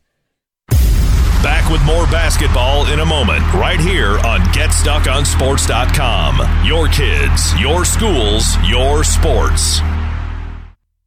Back with more basketball in a moment, right here on GetStuckOnSports.com. Your kids, your schools, your sports.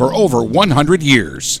for over 100 years.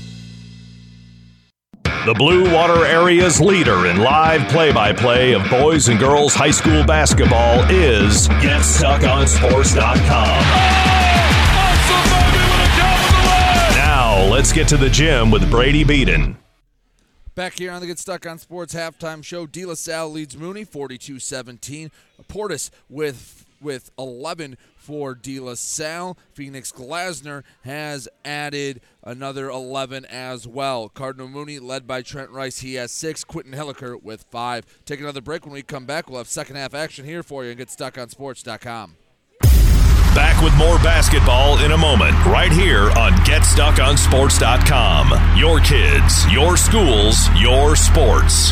The Blue Water area's leader in live play by play of boys and girls high school basketball is GetStuckOnSports.com. Now, let's get to the gym with Brady Beaton. Back here on the Get Stuck on Sports halftime show, De La Salle leads Mooney 42 17. Portis with with 11 for De La Salle. Phoenix Glasner has added another 11 as well. Cardinal Mooney led by Trent Rice. He has six. Quentin Hilliker with five. Take another break. When we come back, we'll have second half action here for you and get StuckOnSports.com. Back with more basketball in a moment, right here on GetStuckOnSports.com. Your kids, your schools, your sports.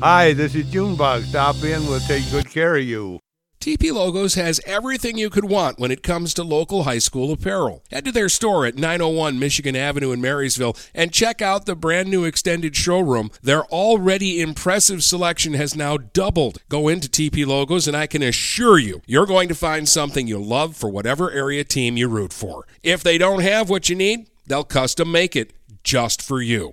Hi, this is Junebug. Stop in. We'll take good care of you. TP Logos has everything you could want when it comes to local high school apparel. Head to their store at 901 Michigan Avenue in Marysville and check out the brand new extended showroom. Their already impressive selection has now doubled. Go into TP Logos and I can assure you, you're going to find something you love for whatever area team you root for. If they don't have what you need, they'll custom make it just for you.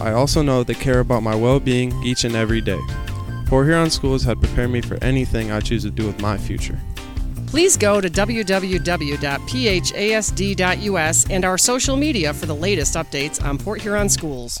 I also know they care about my well being each and every day. Port Huron Schools had prepared me for anything I choose to do with my future. Please go to www.phasd.us and our social media for the latest updates on Port Huron schools.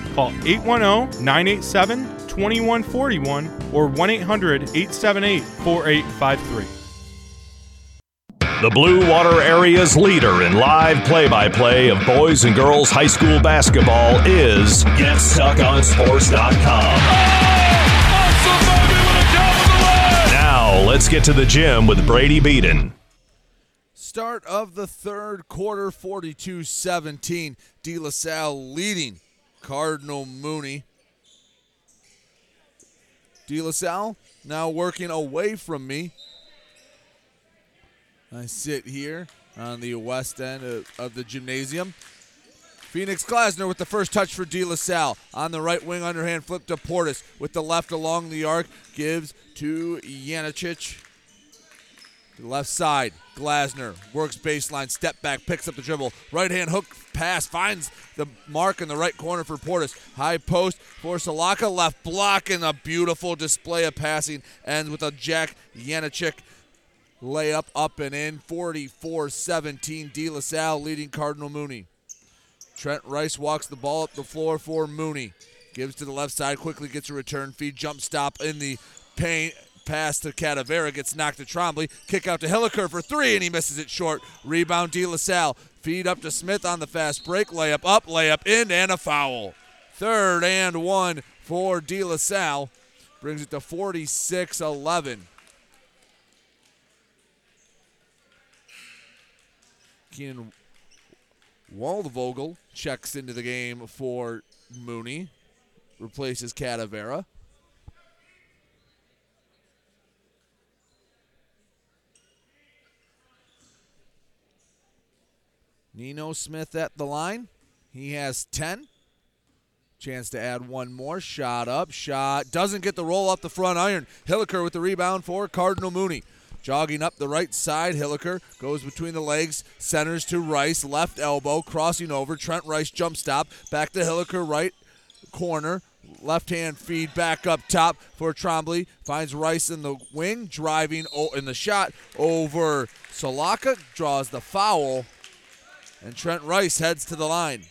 Call 810 987 2141 or 1 800 878 4853. The Blue Water Area's leader in live play by play of boys and girls high school basketball is GetStuckOnSports.com. Now, let's get to the gym with Brady Beaton. Start of the third quarter, 42 17. De La Salle leading Cardinal Mooney. De La Salle now working away from me. I sit here on the west end of, of the gymnasium. Phoenix Glasner with the first touch for De La Salle. On the right wing, underhand flip to Portis. With the left along the arc, gives to Yanicic. Left side, Glasner works baseline, step back, picks up the dribble. Right hand hook pass, finds the mark in the right corner for Portis. High post for Salaka, left block, and a beautiful display of passing ends with a Jack Yanicic layup up and in. 44 17, De La Salle leading Cardinal Mooney. Trent Rice walks the ball up the floor for Mooney. Gives to the left side, quickly gets a return feed, jump stop in the paint. Pass to Cadavera, gets knocked to Trombley. Kick out to Hilliker for three, and he misses it short. Rebound, De La Salle. Feed up to Smith on the fast break. Layup up, layup in, and a foul. Third and one for De La Salle. Brings it to 46 11. Keenan Waldvogel checks into the game for Mooney, replaces Cadavera. Nino Smith at the line. He has 10. Chance to add one more. Shot up. Shot. Doesn't get the roll off the front iron. Hilliker with the rebound for Cardinal Mooney. Jogging up the right side, Hilliker goes between the legs, centers to Rice, left elbow, crossing over. Trent Rice jump stop, back to Hilliker, right corner, left hand feed back up top for Trombley. Finds Rice in the wing, driving in the shot over Solaka, draws the foul, and Trent Rice heads to the line.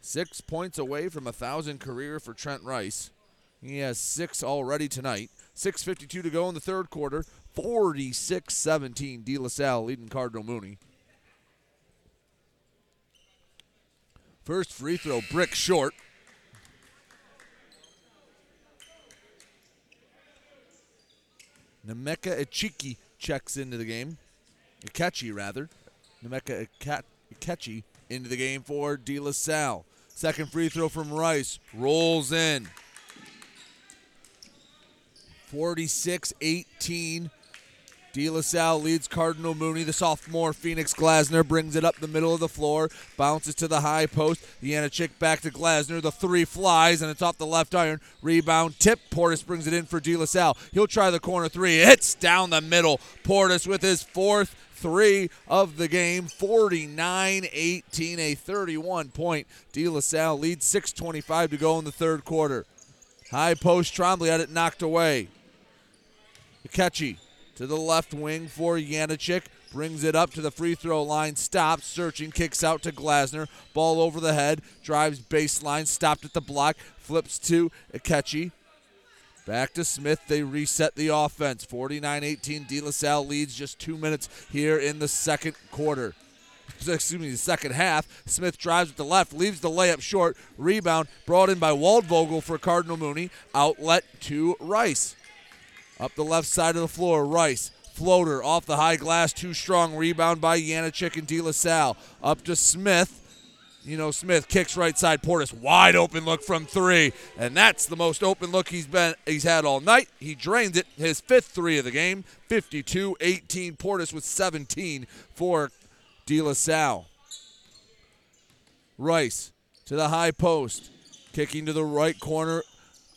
Six points away from a thousand career for Trent Rice. He has six already tonight. 6.52 to go in the third quarter. 46 17. De La Salle leading Cardinal Mooney. First free throw, brick short. Nemeka Ichiki checks into the game. Ikechi, rather. Nemeka Ikechi into the game for De La Salle. Second free throw from Rice. Rolls in. 46 18. De La Salle leads Cardinal Mooney. The sophomore Phoenix Glasner brings it up the middle of the floor, bounces to the high post. Yanicic back to Glasner. The three flies, and it's off the left iron. Rebound tip. Portis brings it in for De La Salle. He'll try the corner three. Hits down the middle. Portis with his fourth three of the game. 49 18, a 31 point. De La Salle leads 6.25 to go in the third quarter. High post. Trombley had it knocked away. Akechi to the left wing for Yanicic. Brings it up to the free throw line. Stops. Searching. Kicks out to Glasner. Ball over the head. Drives baseline. Stopped at the block. Flips to Akechi. Back to Smith. They reset the offense. 49 18. De La Salle leads just two minutes here in the second quarter. Excuse me, the second half. Smith drives with the left, leaves the layup short. Rebound brought in by Waldvogel for Cardinal Mooney. Outlet to Rice. Up the left side of the floor, Rice. Floater off the high glass, too strong. Rebound by Yanicic and De La Salle. Up to Smith. You know, Smith kicks right side. Portis wide open look from three, and that's the most open look he's been he's had all night. He drains it. His fifth three of the game. 52-18. Portis with 17 for De La Salle. Rice to the high post, kicking to the right corner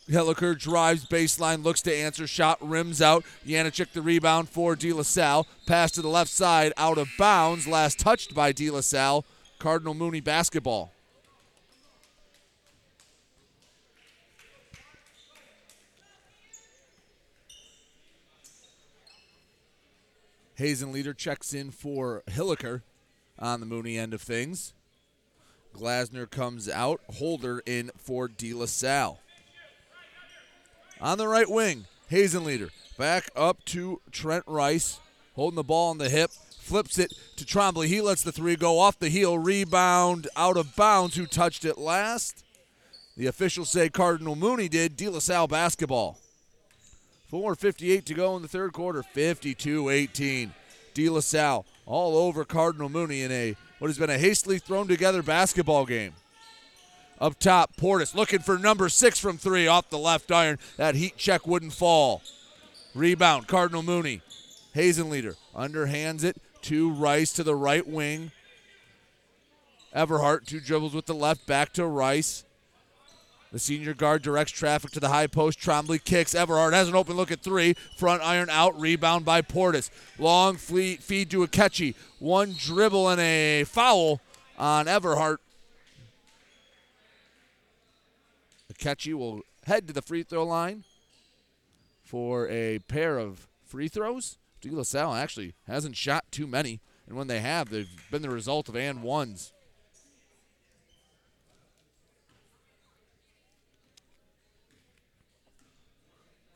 Hilliker drives baseline, looks to answer, shot rims out. Yanicic the rebound for De La Salle. Pass to the left side, out of bounds. Last touched by De La Salle. Cardinal Mooney basketball. Hazen leader checks in for Hilliker on the Mooney end of things. Glasner comes out. Holder in for De La Salle. On the right wing, Hazenleader. Back up to Trent Rice, holding the ball on the hip. Flips it to Trombley. He lets the three go off the heel. Rebound out of bounds. Who touched it last? The officials say Cardinal Mooney did. De La Salle basketball. 4.58 to go in the third quarter. 52 18. De La Salle all over Cardinal Mooney in a what has been a hastily thrown together basketball game. Up top, Portis looking for number six from three off the left iron. That heat check wouldn't fall. Rebound, Cardinal Mooney. Hazen leader underhands it to Rice to the right wing. Everhart, two dribbles with the left, back to Rice. The senior guard directs traffic to the high post. Trombley kicks. Everhart has an open look at three. Front iron out. Rebound by Portis. Long fleet feed to Akechi. One dribble and a foul on Everhart. Akechi will head to the free throw line for a pair of free throws. De La Salle actually hasn't shot too many, and when they have, they've been the result of and ones.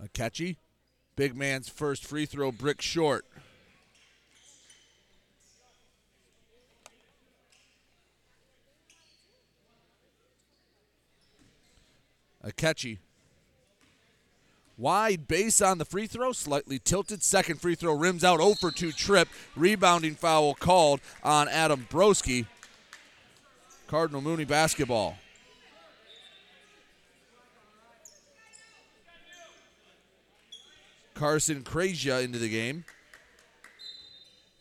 Akechi, big man's first free throw, brick short. Akechi. Wide base on the free throw, slightly tilted. Second free throw rims out 0 for 2 trip. Rebounding foul called on Adam Broski. Cardinal Mooney basketball. Carson Krazia into the game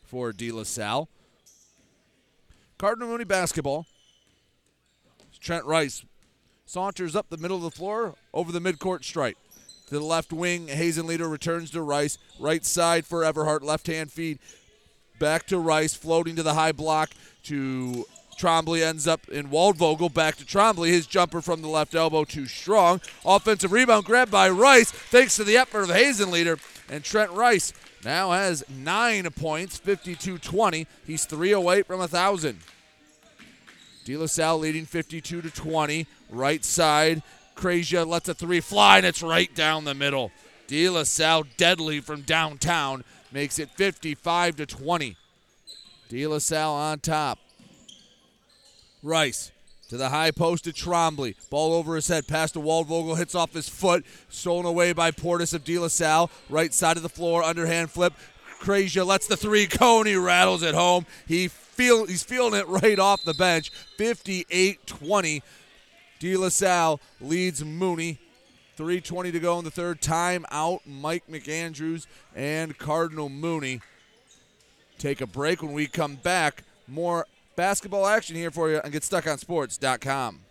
for De La Salle. Cardinal Mooney basketball. Trent Rice saunters up the middle of the floor over the midcourt stripe. To the left wing, Hazen leader returns to Rice. Right side for Everhart, left hand feed. Back to Rice, floating to the high block to Trombley ends up in Waldvogel. Back to Trombley. His jumper from the left elbow too strong. Offensive rebound grabbed by Rice thanks to the effort of Hazen leader. And Trent Rice now has nine points, 52 20. He's three oh away from a 1,000. De La Salle leading 52 to 20. Right side, Krazia lets a three fly, and it's right down the middle. De La Salle deadly from downtown makes it 55 to 20. De La Salle on top. Rice to the high post to Trombley. Ball over his head, pass to Waldvogel, hits off his foot, stolen away by Portis of De La Salle. Right side of the floor, underhand flip. Krazia lets the three he rattles it home. He feel he's feeling it right off the bench. 58-20. De La Salle leads Mooney. 3.20 to go in the third. Time out. Mike McAndrews and Cardinal Mooney. Take a break when we come back. More basketball action here for you and get stuck on GetStuckOnSports.com.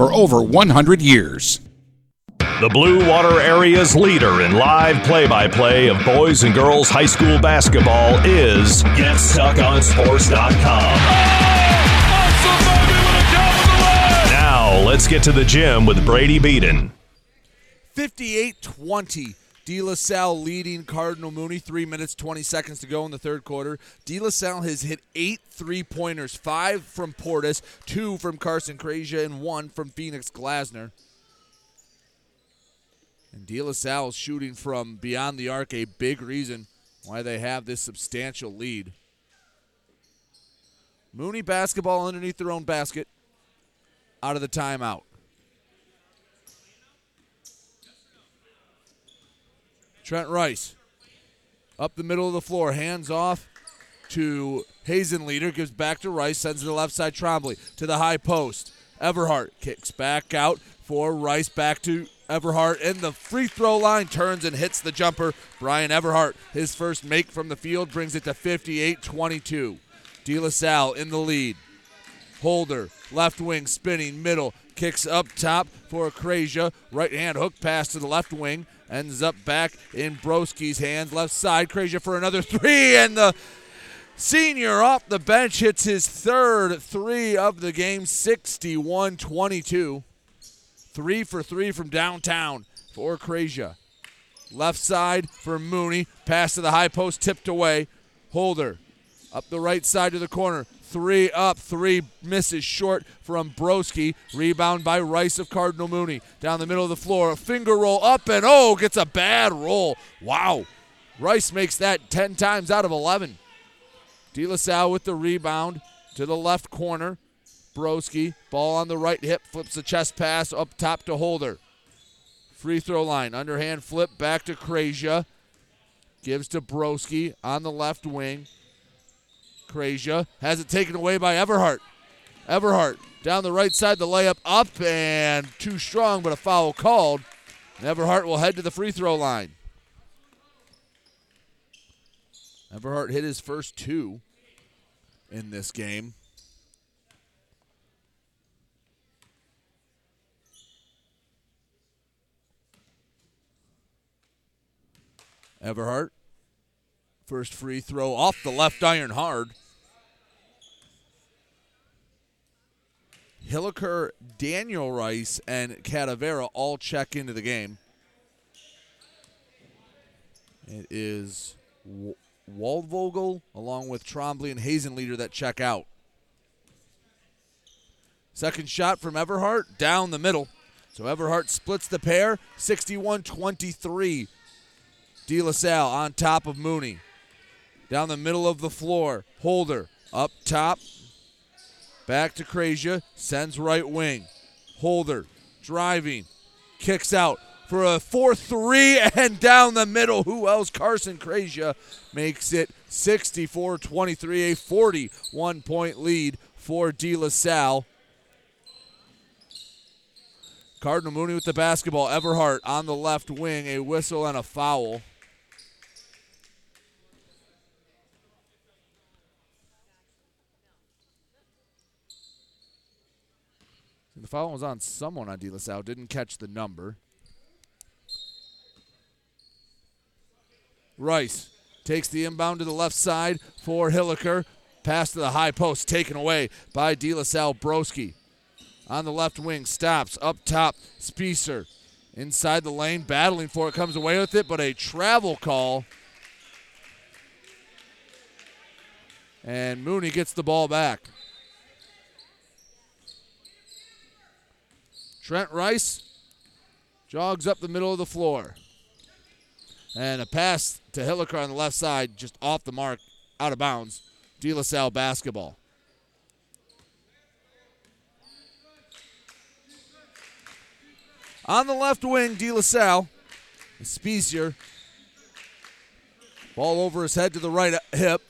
over 100 years. The Blue Water area's leader in live play by play of boys and girls high school basketball is GetStuckOnSports.com. Now, let's get to the gym with Brady Beaton. 58 20. De La Salle leading Cardinal Mooney. Three minutes, 20 seconds to go in the third quarter. De La Salle has hit eight three pointers five from Portis, two from Carson Krazia, and one from Phoenix Glasner. And De La Salle shooting from beyond the arc, a big reason why they have this substantial lead. Mooney basketball underneath their own basket out of the timeout. Trent Rice up the middle of the floor, hands off to Hazen leader, gives back to Rice, sends to the left side Trombley to the high post. Everhart kicks back out for Rice, back to Everhart, in the free throw line turns and hits the jumper. Brian Everhart, his first make from the field, brings it to 58 22. De La Salle in the lead. Holder, left wing, spinning, middle, kicks up top for Krazia. Right hand hook pass to the left wing, ends up back in Broski's hands. Left side, Krazia for another three, and the senior off the bench hits his third three of the game, 61 22. Three for three from downtown for Krazia. Left side for Mooney. Pass to the high post, tipped away. Holder up the right side to the corner. Three up, three misses short from Broski. Rebound by Rice of Cardinal Mooney. Down the middle of the floor. A finger roll up and oh, gets a bad roll. Wow. Rice makes that 10 times out of 11. De La Salle with the rebound to the left corner. Broski, ball on the right hip, flips the chest pass up top to Holder. Free throw line, underhand flip back to Krazia. Gives to Broski on the left wing. Krazia has it taken away by Everhart. Everhart down the right side, the layup up and too strong, but a foul called. And Everhart will head to the free throw line. Everhart hit his first two in this game. Everhart, first free throw off the left iron hard. Hilliker, Daniel Rice, and Cadavera all check into the game. It is w- Waldvogel along with Trombley and Hazenleader that check out. Second shot from Everhart down the middle. So Everhart splits the pair 61 23. De La Salle on top of Mooney. Down the middle of the floor. Holder up top. Back to Krazia. Sends right wing. Holder driving. Kicks out for a 4 3 and down the middle. Who else? Carson Krazia makes it 64 23, a 41 point lead for De La Salle. Cardinal Mooney with the basketball. Everhart on the left wing. A whistle and a foul. The foul was on someone on De La Salle. Didn't catch the number. Rice takes the inbound to the left side for Hilliker. Pass to the high post, taken away by De La Salle Broski. On the left wing, stops up top. Spicer inside the lane, battling for it, comes away with it, but a travel call. And Mooney gets the ball back. Trent Rice jogs up the middle of the floor. And a pass to Hilliker on the left side, just off the mark, out of bounds. De La Salle basketball. On the left wing, De La Salle. Spicer. Ball over his head to the right uh, hip.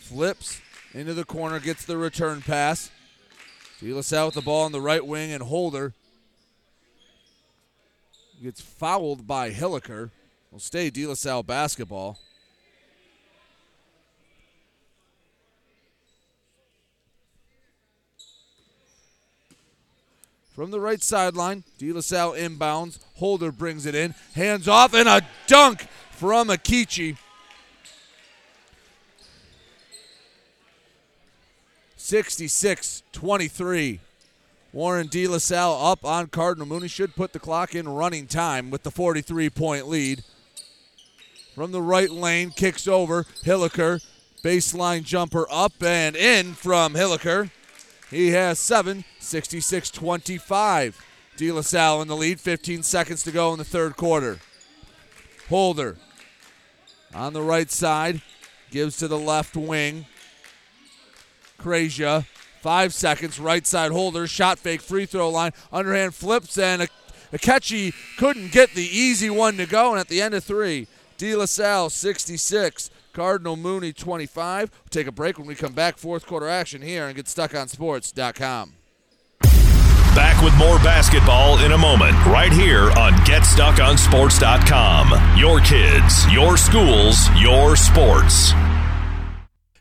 Flips into the corner, gets the return pass. De La Salle with the ball on the right wing, and Holder gets fouled by Hilliker. Will stay De La Salle basketball. From the right sideline, De La Salle inbounds. Holder brings it in. Hands off and a dunk from Akichi. 66 23. Warren De La Salle up on Cardinal Mooney should put the clock in running time with the 43 point lead. From the right lane, kicks over. Hilliker, baseline jumper up and in from Hilliker. He has seven, 66 25. De La Salle in the lead, 15 seconds to go in the third quarter. Holder on the right side, gives to the left wing. Krazia, five seconds, right side holder, shot fake, free throw line, underhand flips, and Akechi couldn't get the easy one to go. And at the end of three, De La Salle 66, Cardinal Mooney 25. We'll take a break when we come back. Fourth quarter action here and get stuck on GetStuckOnSports.com. Back with more basketball in a moment, right here on GetStuckOnSports.com. Your kids, your schools, your sports.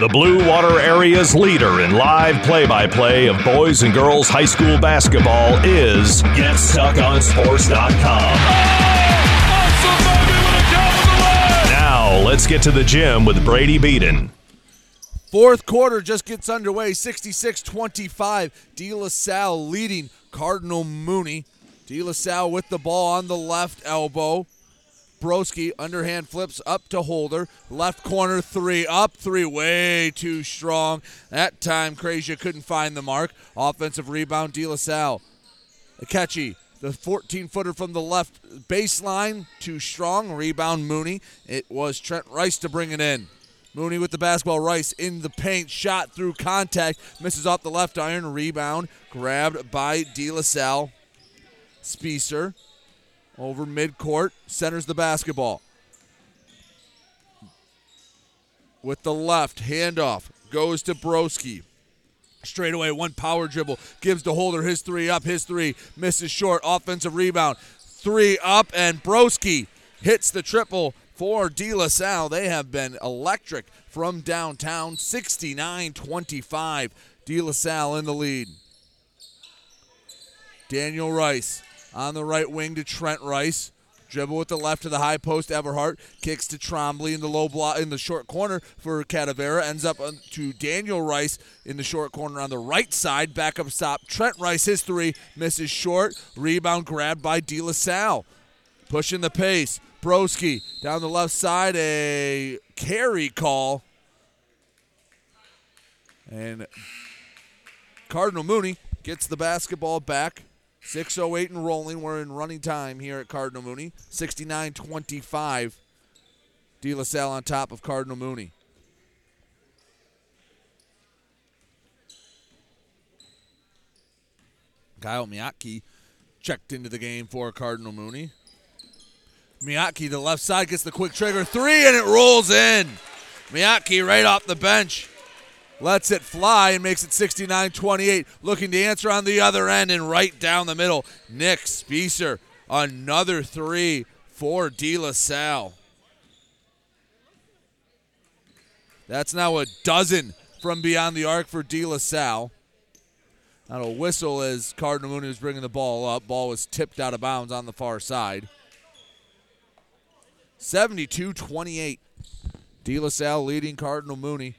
The Blue Water Area's leader in live play by play of boys and girls high school basketball is GetStuckOnSports.com. Now, let's get to the gym with Brady Beaton. Fourth quarter just gets underway 66 25. De La Salle leading Cardinal Mooney. De La Salle with the ball on the left elbow. Broski underhand flips up to Holder. Left corner three up three way too strong. That time Krazia couldn't find the mark. Offensive rebound De La Salle. Akechi, the 14 footer from the left baseline, too strong. Rebound Mooney. It was Trent Rice to bring it in. Mooney with the basketball. Rice in the paint. Shot through contact. Misses off the left iron. Rebound grabbed by De La Salle. Spicer over midcourt, centers the basketball. With the left, handoff, goes to Broski. Straight away, one power dribble, gives the holder his three up, his three, misses short, offensive rebound. Three up, and Broski hits the triple for De La Salle. They have been electric from downtown, 69 25. De La Salle in the lead. Daniel Rice on the right wing to Trent Rice. Dribble with the left to the high post. Everhart kicks to Trombley in the low block in the short corner for Cadavera. Ends up to Daniel Rice in the short corner on the right side. Back up stop. Trent Rice his three misses short. Rebound grabbed by De La Salle. Pushing the pace. Broski down the left side. A carry call. And Cardinal Mooney gets the basketball back. 6.08 and rolling. We're in running time here at Cardinal Mooney. 69 25. De La Salle on top of Cardinal Mooney. Kyle Miyaki checked into the game for Cardinal Mooney. Miyaki, the left side, gets the quick trigger three, and it rolls in. Miyaki right off the bench lets it fly and makes it 69 28. Looking to answer on the other end and right down the middle. Nick Spicer, another three for De La Salle. That's now a dozen from beyond the arc for De La Salle. Now a whistle as Cardinal Mooney was bringing the ball up. Ball was tipped out of bounds on the far side. 72 28. De La Salle leading Cardinal Mooney.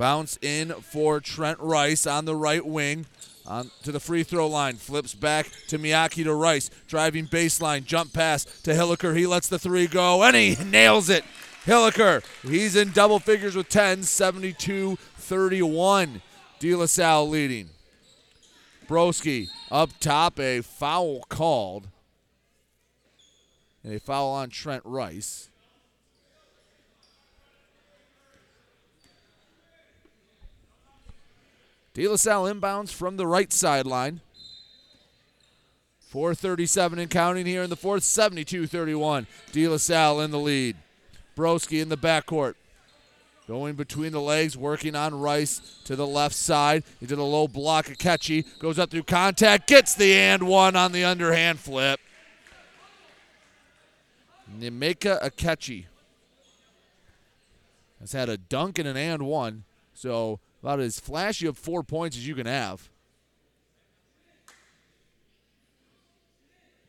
Bounce in for Trent Rice on the right wing. On to the free throw line. Flips back to Miyake to Rice. Driving baseline. Jump pass to Hilliker. He lets the three go and he nails it. Hilliker. He's in double figures with 10. 72 31. De La Salle leading. Broski up top. A foul called. And a foul on Trent Rice. De La Salle inbounds from the right sideline. 437 and counting here in the fourth, 72 31. De La Salle in the lead. Broski in the backcourt. Going between the legs, working on Rice to the left side. He did a low block. Akechi goes up through contact, gets the and one on the underhand flip. Nemeka Akechi has had a dunk and an and one. So about as flashy of four points as you can have.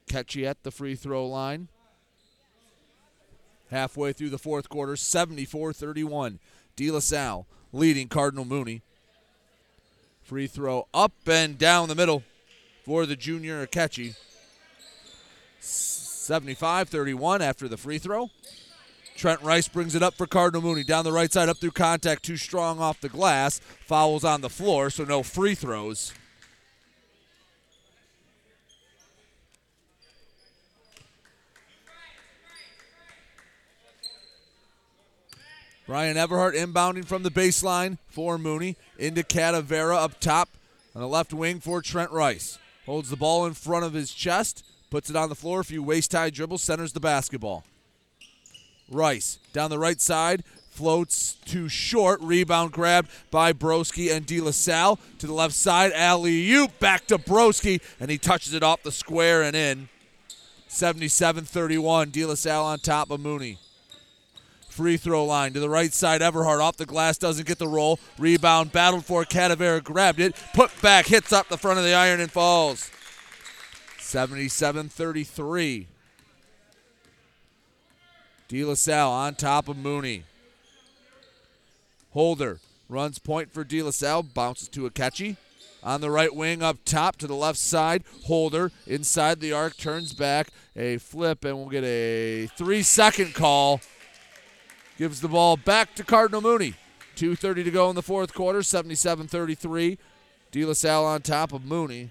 Catchy at the free throw line. Halfway through the fourth quarter, 74 31. De La Salle leading Cardinal Mooney. Free throw up and down the middle for the junior Akechi. 75 31 after the free throw. Trent Rice brings it up for Cardinal Mooney. Down the right side, up through contact, too strong off the glass. Fouls on the floor, so no free throws. Brian Everhart inbounding from the baseline for Mooney into Cadavera up top on the left wing for Trent Rice. Holds the ball in front of his chest, puts it on the floor. A few waist high dribbles, centers the basketball. Rice down the right side, floats too short. Rebound grab by Broski and De La Salle to the left side. Alley oop back to Broski, and he touches it off the square and in. 77 31. De La Salle on top of Mooney. Free throw line to the right side. Everhart off the glass, doesn't get the roll. Rebound battled for. Cadavera grabbed it. Put back, hits up the front of the iron and falls. 77 33. De La Salle on top of Mooney. Holder runs point for De La Salle, bounces to Akechi. On the right wing up top to the left side. Holder inside the arc, turns back. A flip, and we'll get a three second call. Gives the ball back to Cardinal Mooney. 2.30 to go in the fourth quarter, 77 33. De La Salle on top of Mooney.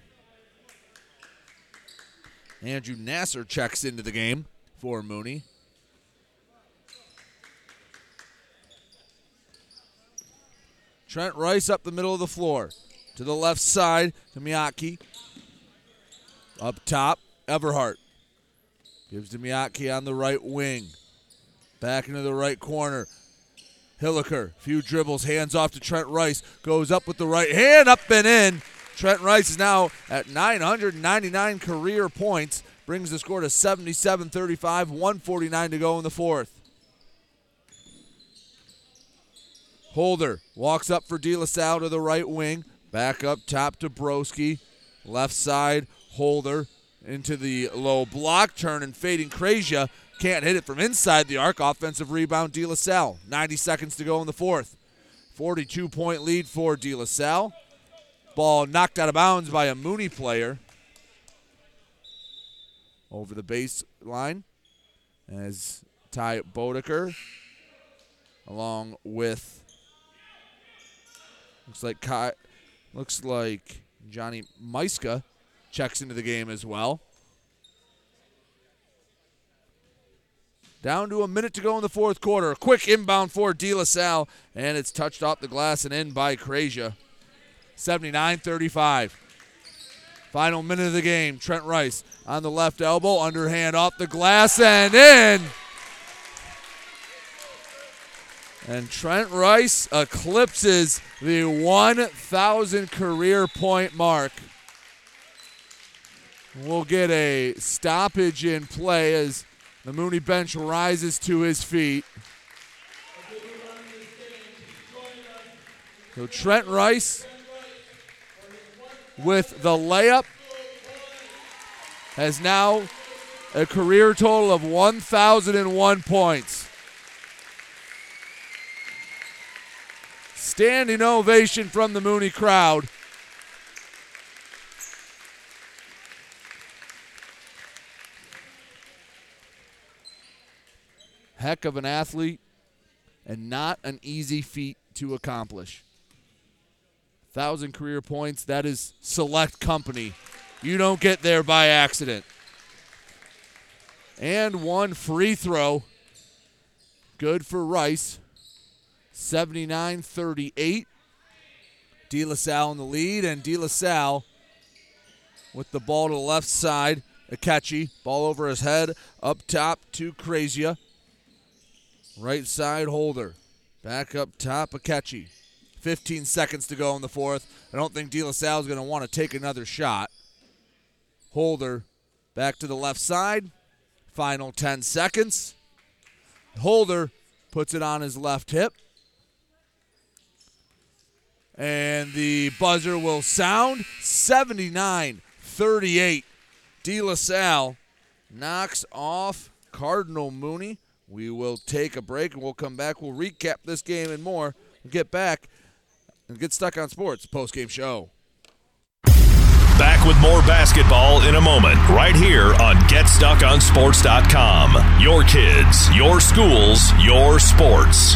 Andrew Nasser checks into the game for Mooney. Trent Rice up the middle of the floor. To the left side to Miyake. Up top, Everhart. Gives to Miyake on the right wing. Back into the right corner. Hilliker, few dribbles, hands off to Trent Rice. Goes up with the right hand, up and in. Trent Rice is now at 999 career points. Brings the score to 77 35, 149 to go in the fourth. Holder walks up for De La Salle to the right wing. Back up top to Broski. Left side, Holder into the low block. Turn and fading Krazia. Can't hit it from inside the arc. Offensive rebound, De La Salle. 90 seconds to go in the fourth. 42 point lead for De La Salle. Ball knocked out of bounds by a Mooney player. Over the baseline as Ty Bodeker, along with looks like looks like Johnny Meiska checks into the game as well. Down to a minute to go in the fourth quarter. Quick inbound for De La Salle, and it's touched off the glass and in by Krazia. 79 35. Final minute of the game. Trent Rice on the left elbow, underhand off the glass and in. And Trent Rice eclipses the 1,000 career point mark. We'll get a stoppage in play as the Mooney bench rises to his feet. So Trent Rice with the layup has now a career total of 1,001 points. Standing ovation from the Mooney crowd. Heck of an athlete and not an easy feat to accomplish. Thousand career points, that is select company. You don't get there by accident. And one free throw. Good for Rice. 79 38. De La Salle in the lead, and De La Salle with the ball to the left side. Akechi, ball over his head, up top to Krazia. Right side holder. Back up top, Akechi. 15 seconds to go in the fourth. I don't think De La Salle is going to want to take another shot. Holder back to the left side. Final 10 seconds. Holder puts it on his left hip. And the buzzer will sound 79 38. De La Salle knocks off Cardinal Mooney. We will take a break and we'll come back. We'll recap this game and more. We'll get back and get stuck on sports post game show. Back with more basketball in a moment, right here on GetStuckOnSports.com. Your kids, your schools, your sports.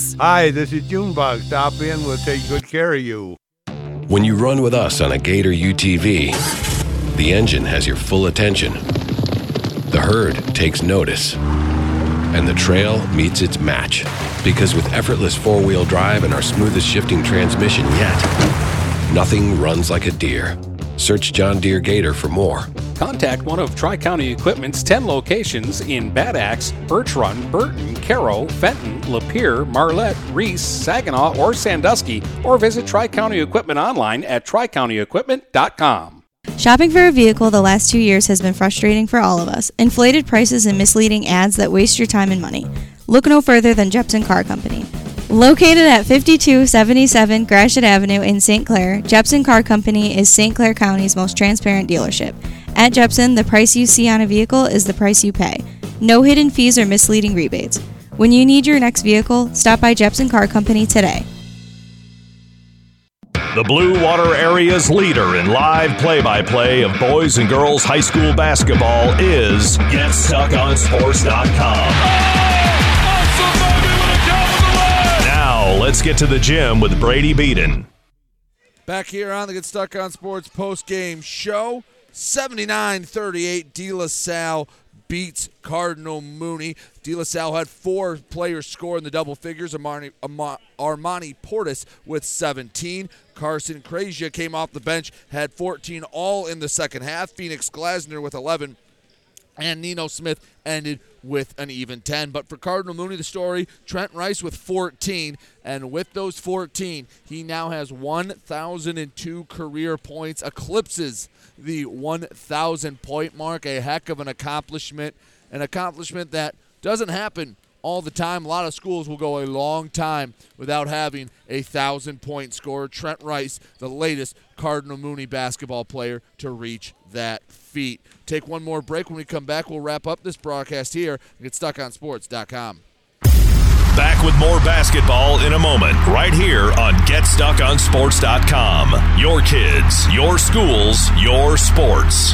Hi, this is Junebug. Stop in, we'll take good care of you. When you run with us on a Gator UTV, the engine has your full attention. The herd takes notice. And the trail meets its match. Because with effortless four wheel drive and our smoothest shifting transmission yet, nothing runs like a Deere. Search John Deere Gator for more. Contact one of Tri County Equipment's 10 locations in Bad Axe, Birch Run, Burton, Caro, Fenton, Lapeer, Marlette, Reese, Saginaw, or Sandusky, or visit Tri County Equipment online at tricountyequipment.com. Shopping for a vehicle the last two years has been frustrating for all of us. Inflated prices and misleading ads that waste your time and money. Look no further than Jepson Car Company. Located at 5277 Gratiot Avenue in St. Clair, Jepson Car Company is St. Clair County's most transparent dealership. At Jepson, the price you see on a vehicle is the price you pay. No hidden fees or misleading rebates. When you need your next vehicle, stop by Jepson Car Company today. The Blue Water Area's leader in live play by play of boys and girls high school basketball is GetStuckOnSports.com. Now, let's get to the gym with Brady Beaton. Back here on the Get Stuck on Sports post game show. 79 38, De La Salle beats Cardinal Mooney. De La Salle had four players score in the double figures. Armani, Armani Portis with 17. Carson Krazia came off the bench, had 14 all in the second half. Phoenix Glasner with 11. And Nino Smith ended with an even 10. But for Cardinal Mooney, the story Trent Rice with 14. And with those 14, he now has 1,002 career points, eclipses the 1,000 point mark. A heck of an accomplishment. An accomplishment that doesn't happen all the time. A lot of schools will go a long time without having a thousand point scorer. Trent Rice, the latest Cardinal Mooney basketball player to reach that feat. Take one more break. When we come back, we'll wrap up this broadcast here and get stuck on sports.com. Back with more basketball in a moment, right here on GetStuckOnSports.com. Your kids, your schools, your sports.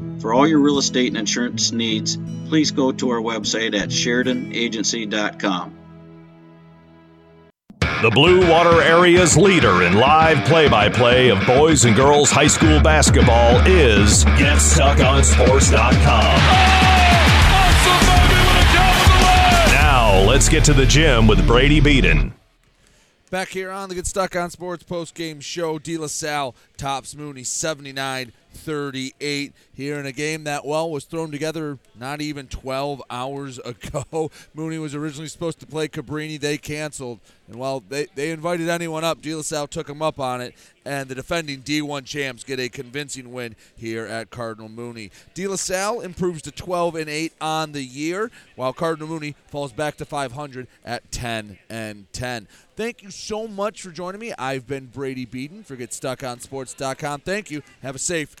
For all your real estate and insurance needs, please go to our website at SheridanAgency.com. The Blue Water Area's leader in live play by play of boys and girls high school basketball is GetStuckOnSports.com. Now, let's get to the gym with Brady Beaton. Back here on the Get Stuck on Sports post game show, De La Salle tops Mooney 79 38 here in a game that, well, was thrown together not even 12 hours ago. Mooney was originally supposed to play Cabrini. They canceled. And, while they, they invited anyone up. De La Salle took them up on it. And the defending D1 champs get a convincing win here at Cardinal Mooney. De La Salle improves to 12 and 8 on the year, while Cardinal Mooney falls back to 500 at 10 and 10. Thank you so much for joining me. I've been Brady Beaton for GetStuckOnSports.com. Thank you. Have a safe